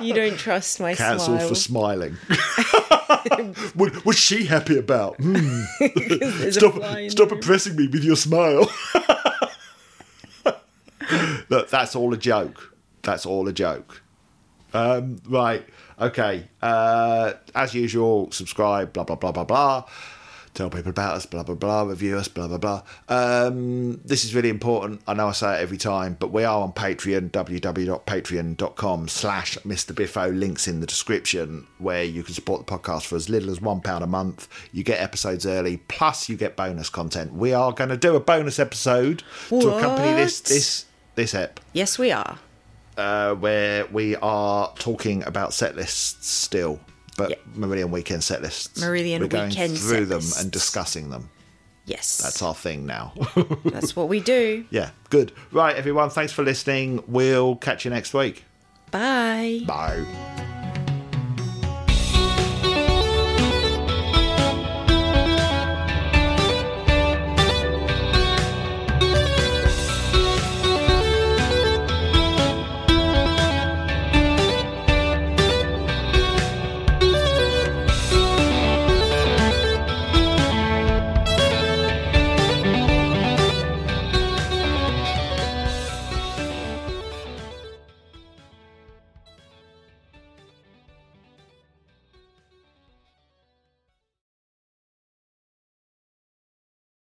You don't trust my Cancelled smile. for smiling. what, what's she happy about? Hmm. A Stop, stop impressing me with your smile. Look, that's all a joke. That's all a joke. Um, right. Okay. Uh, as usual, subscribe, blah, blah, blah, blah, blah. Tell people about us, blah, blah, blah. Review us, blah, blah, blah. Um, this is really important. I know I say it every time, but we are on Patreon, www.patreon.com slash Mr. Biffo. Links in the description where you can support the podcast for as little as £1 a month. You get episodes early, plus you get bonus content. We are going to do a bonus episode to accompany this, What? this, this ep Yes, we are. uh, where we are talking about set lists still, but Yeah. Marillion Weekend set lists. Marillion We're going Weekend through them lists. and discussing them. Yes. That's our thing now. That's what we do. yeah, good. Right, everyone. Thanks for listening. We'll catch you next week. Bye. Bye.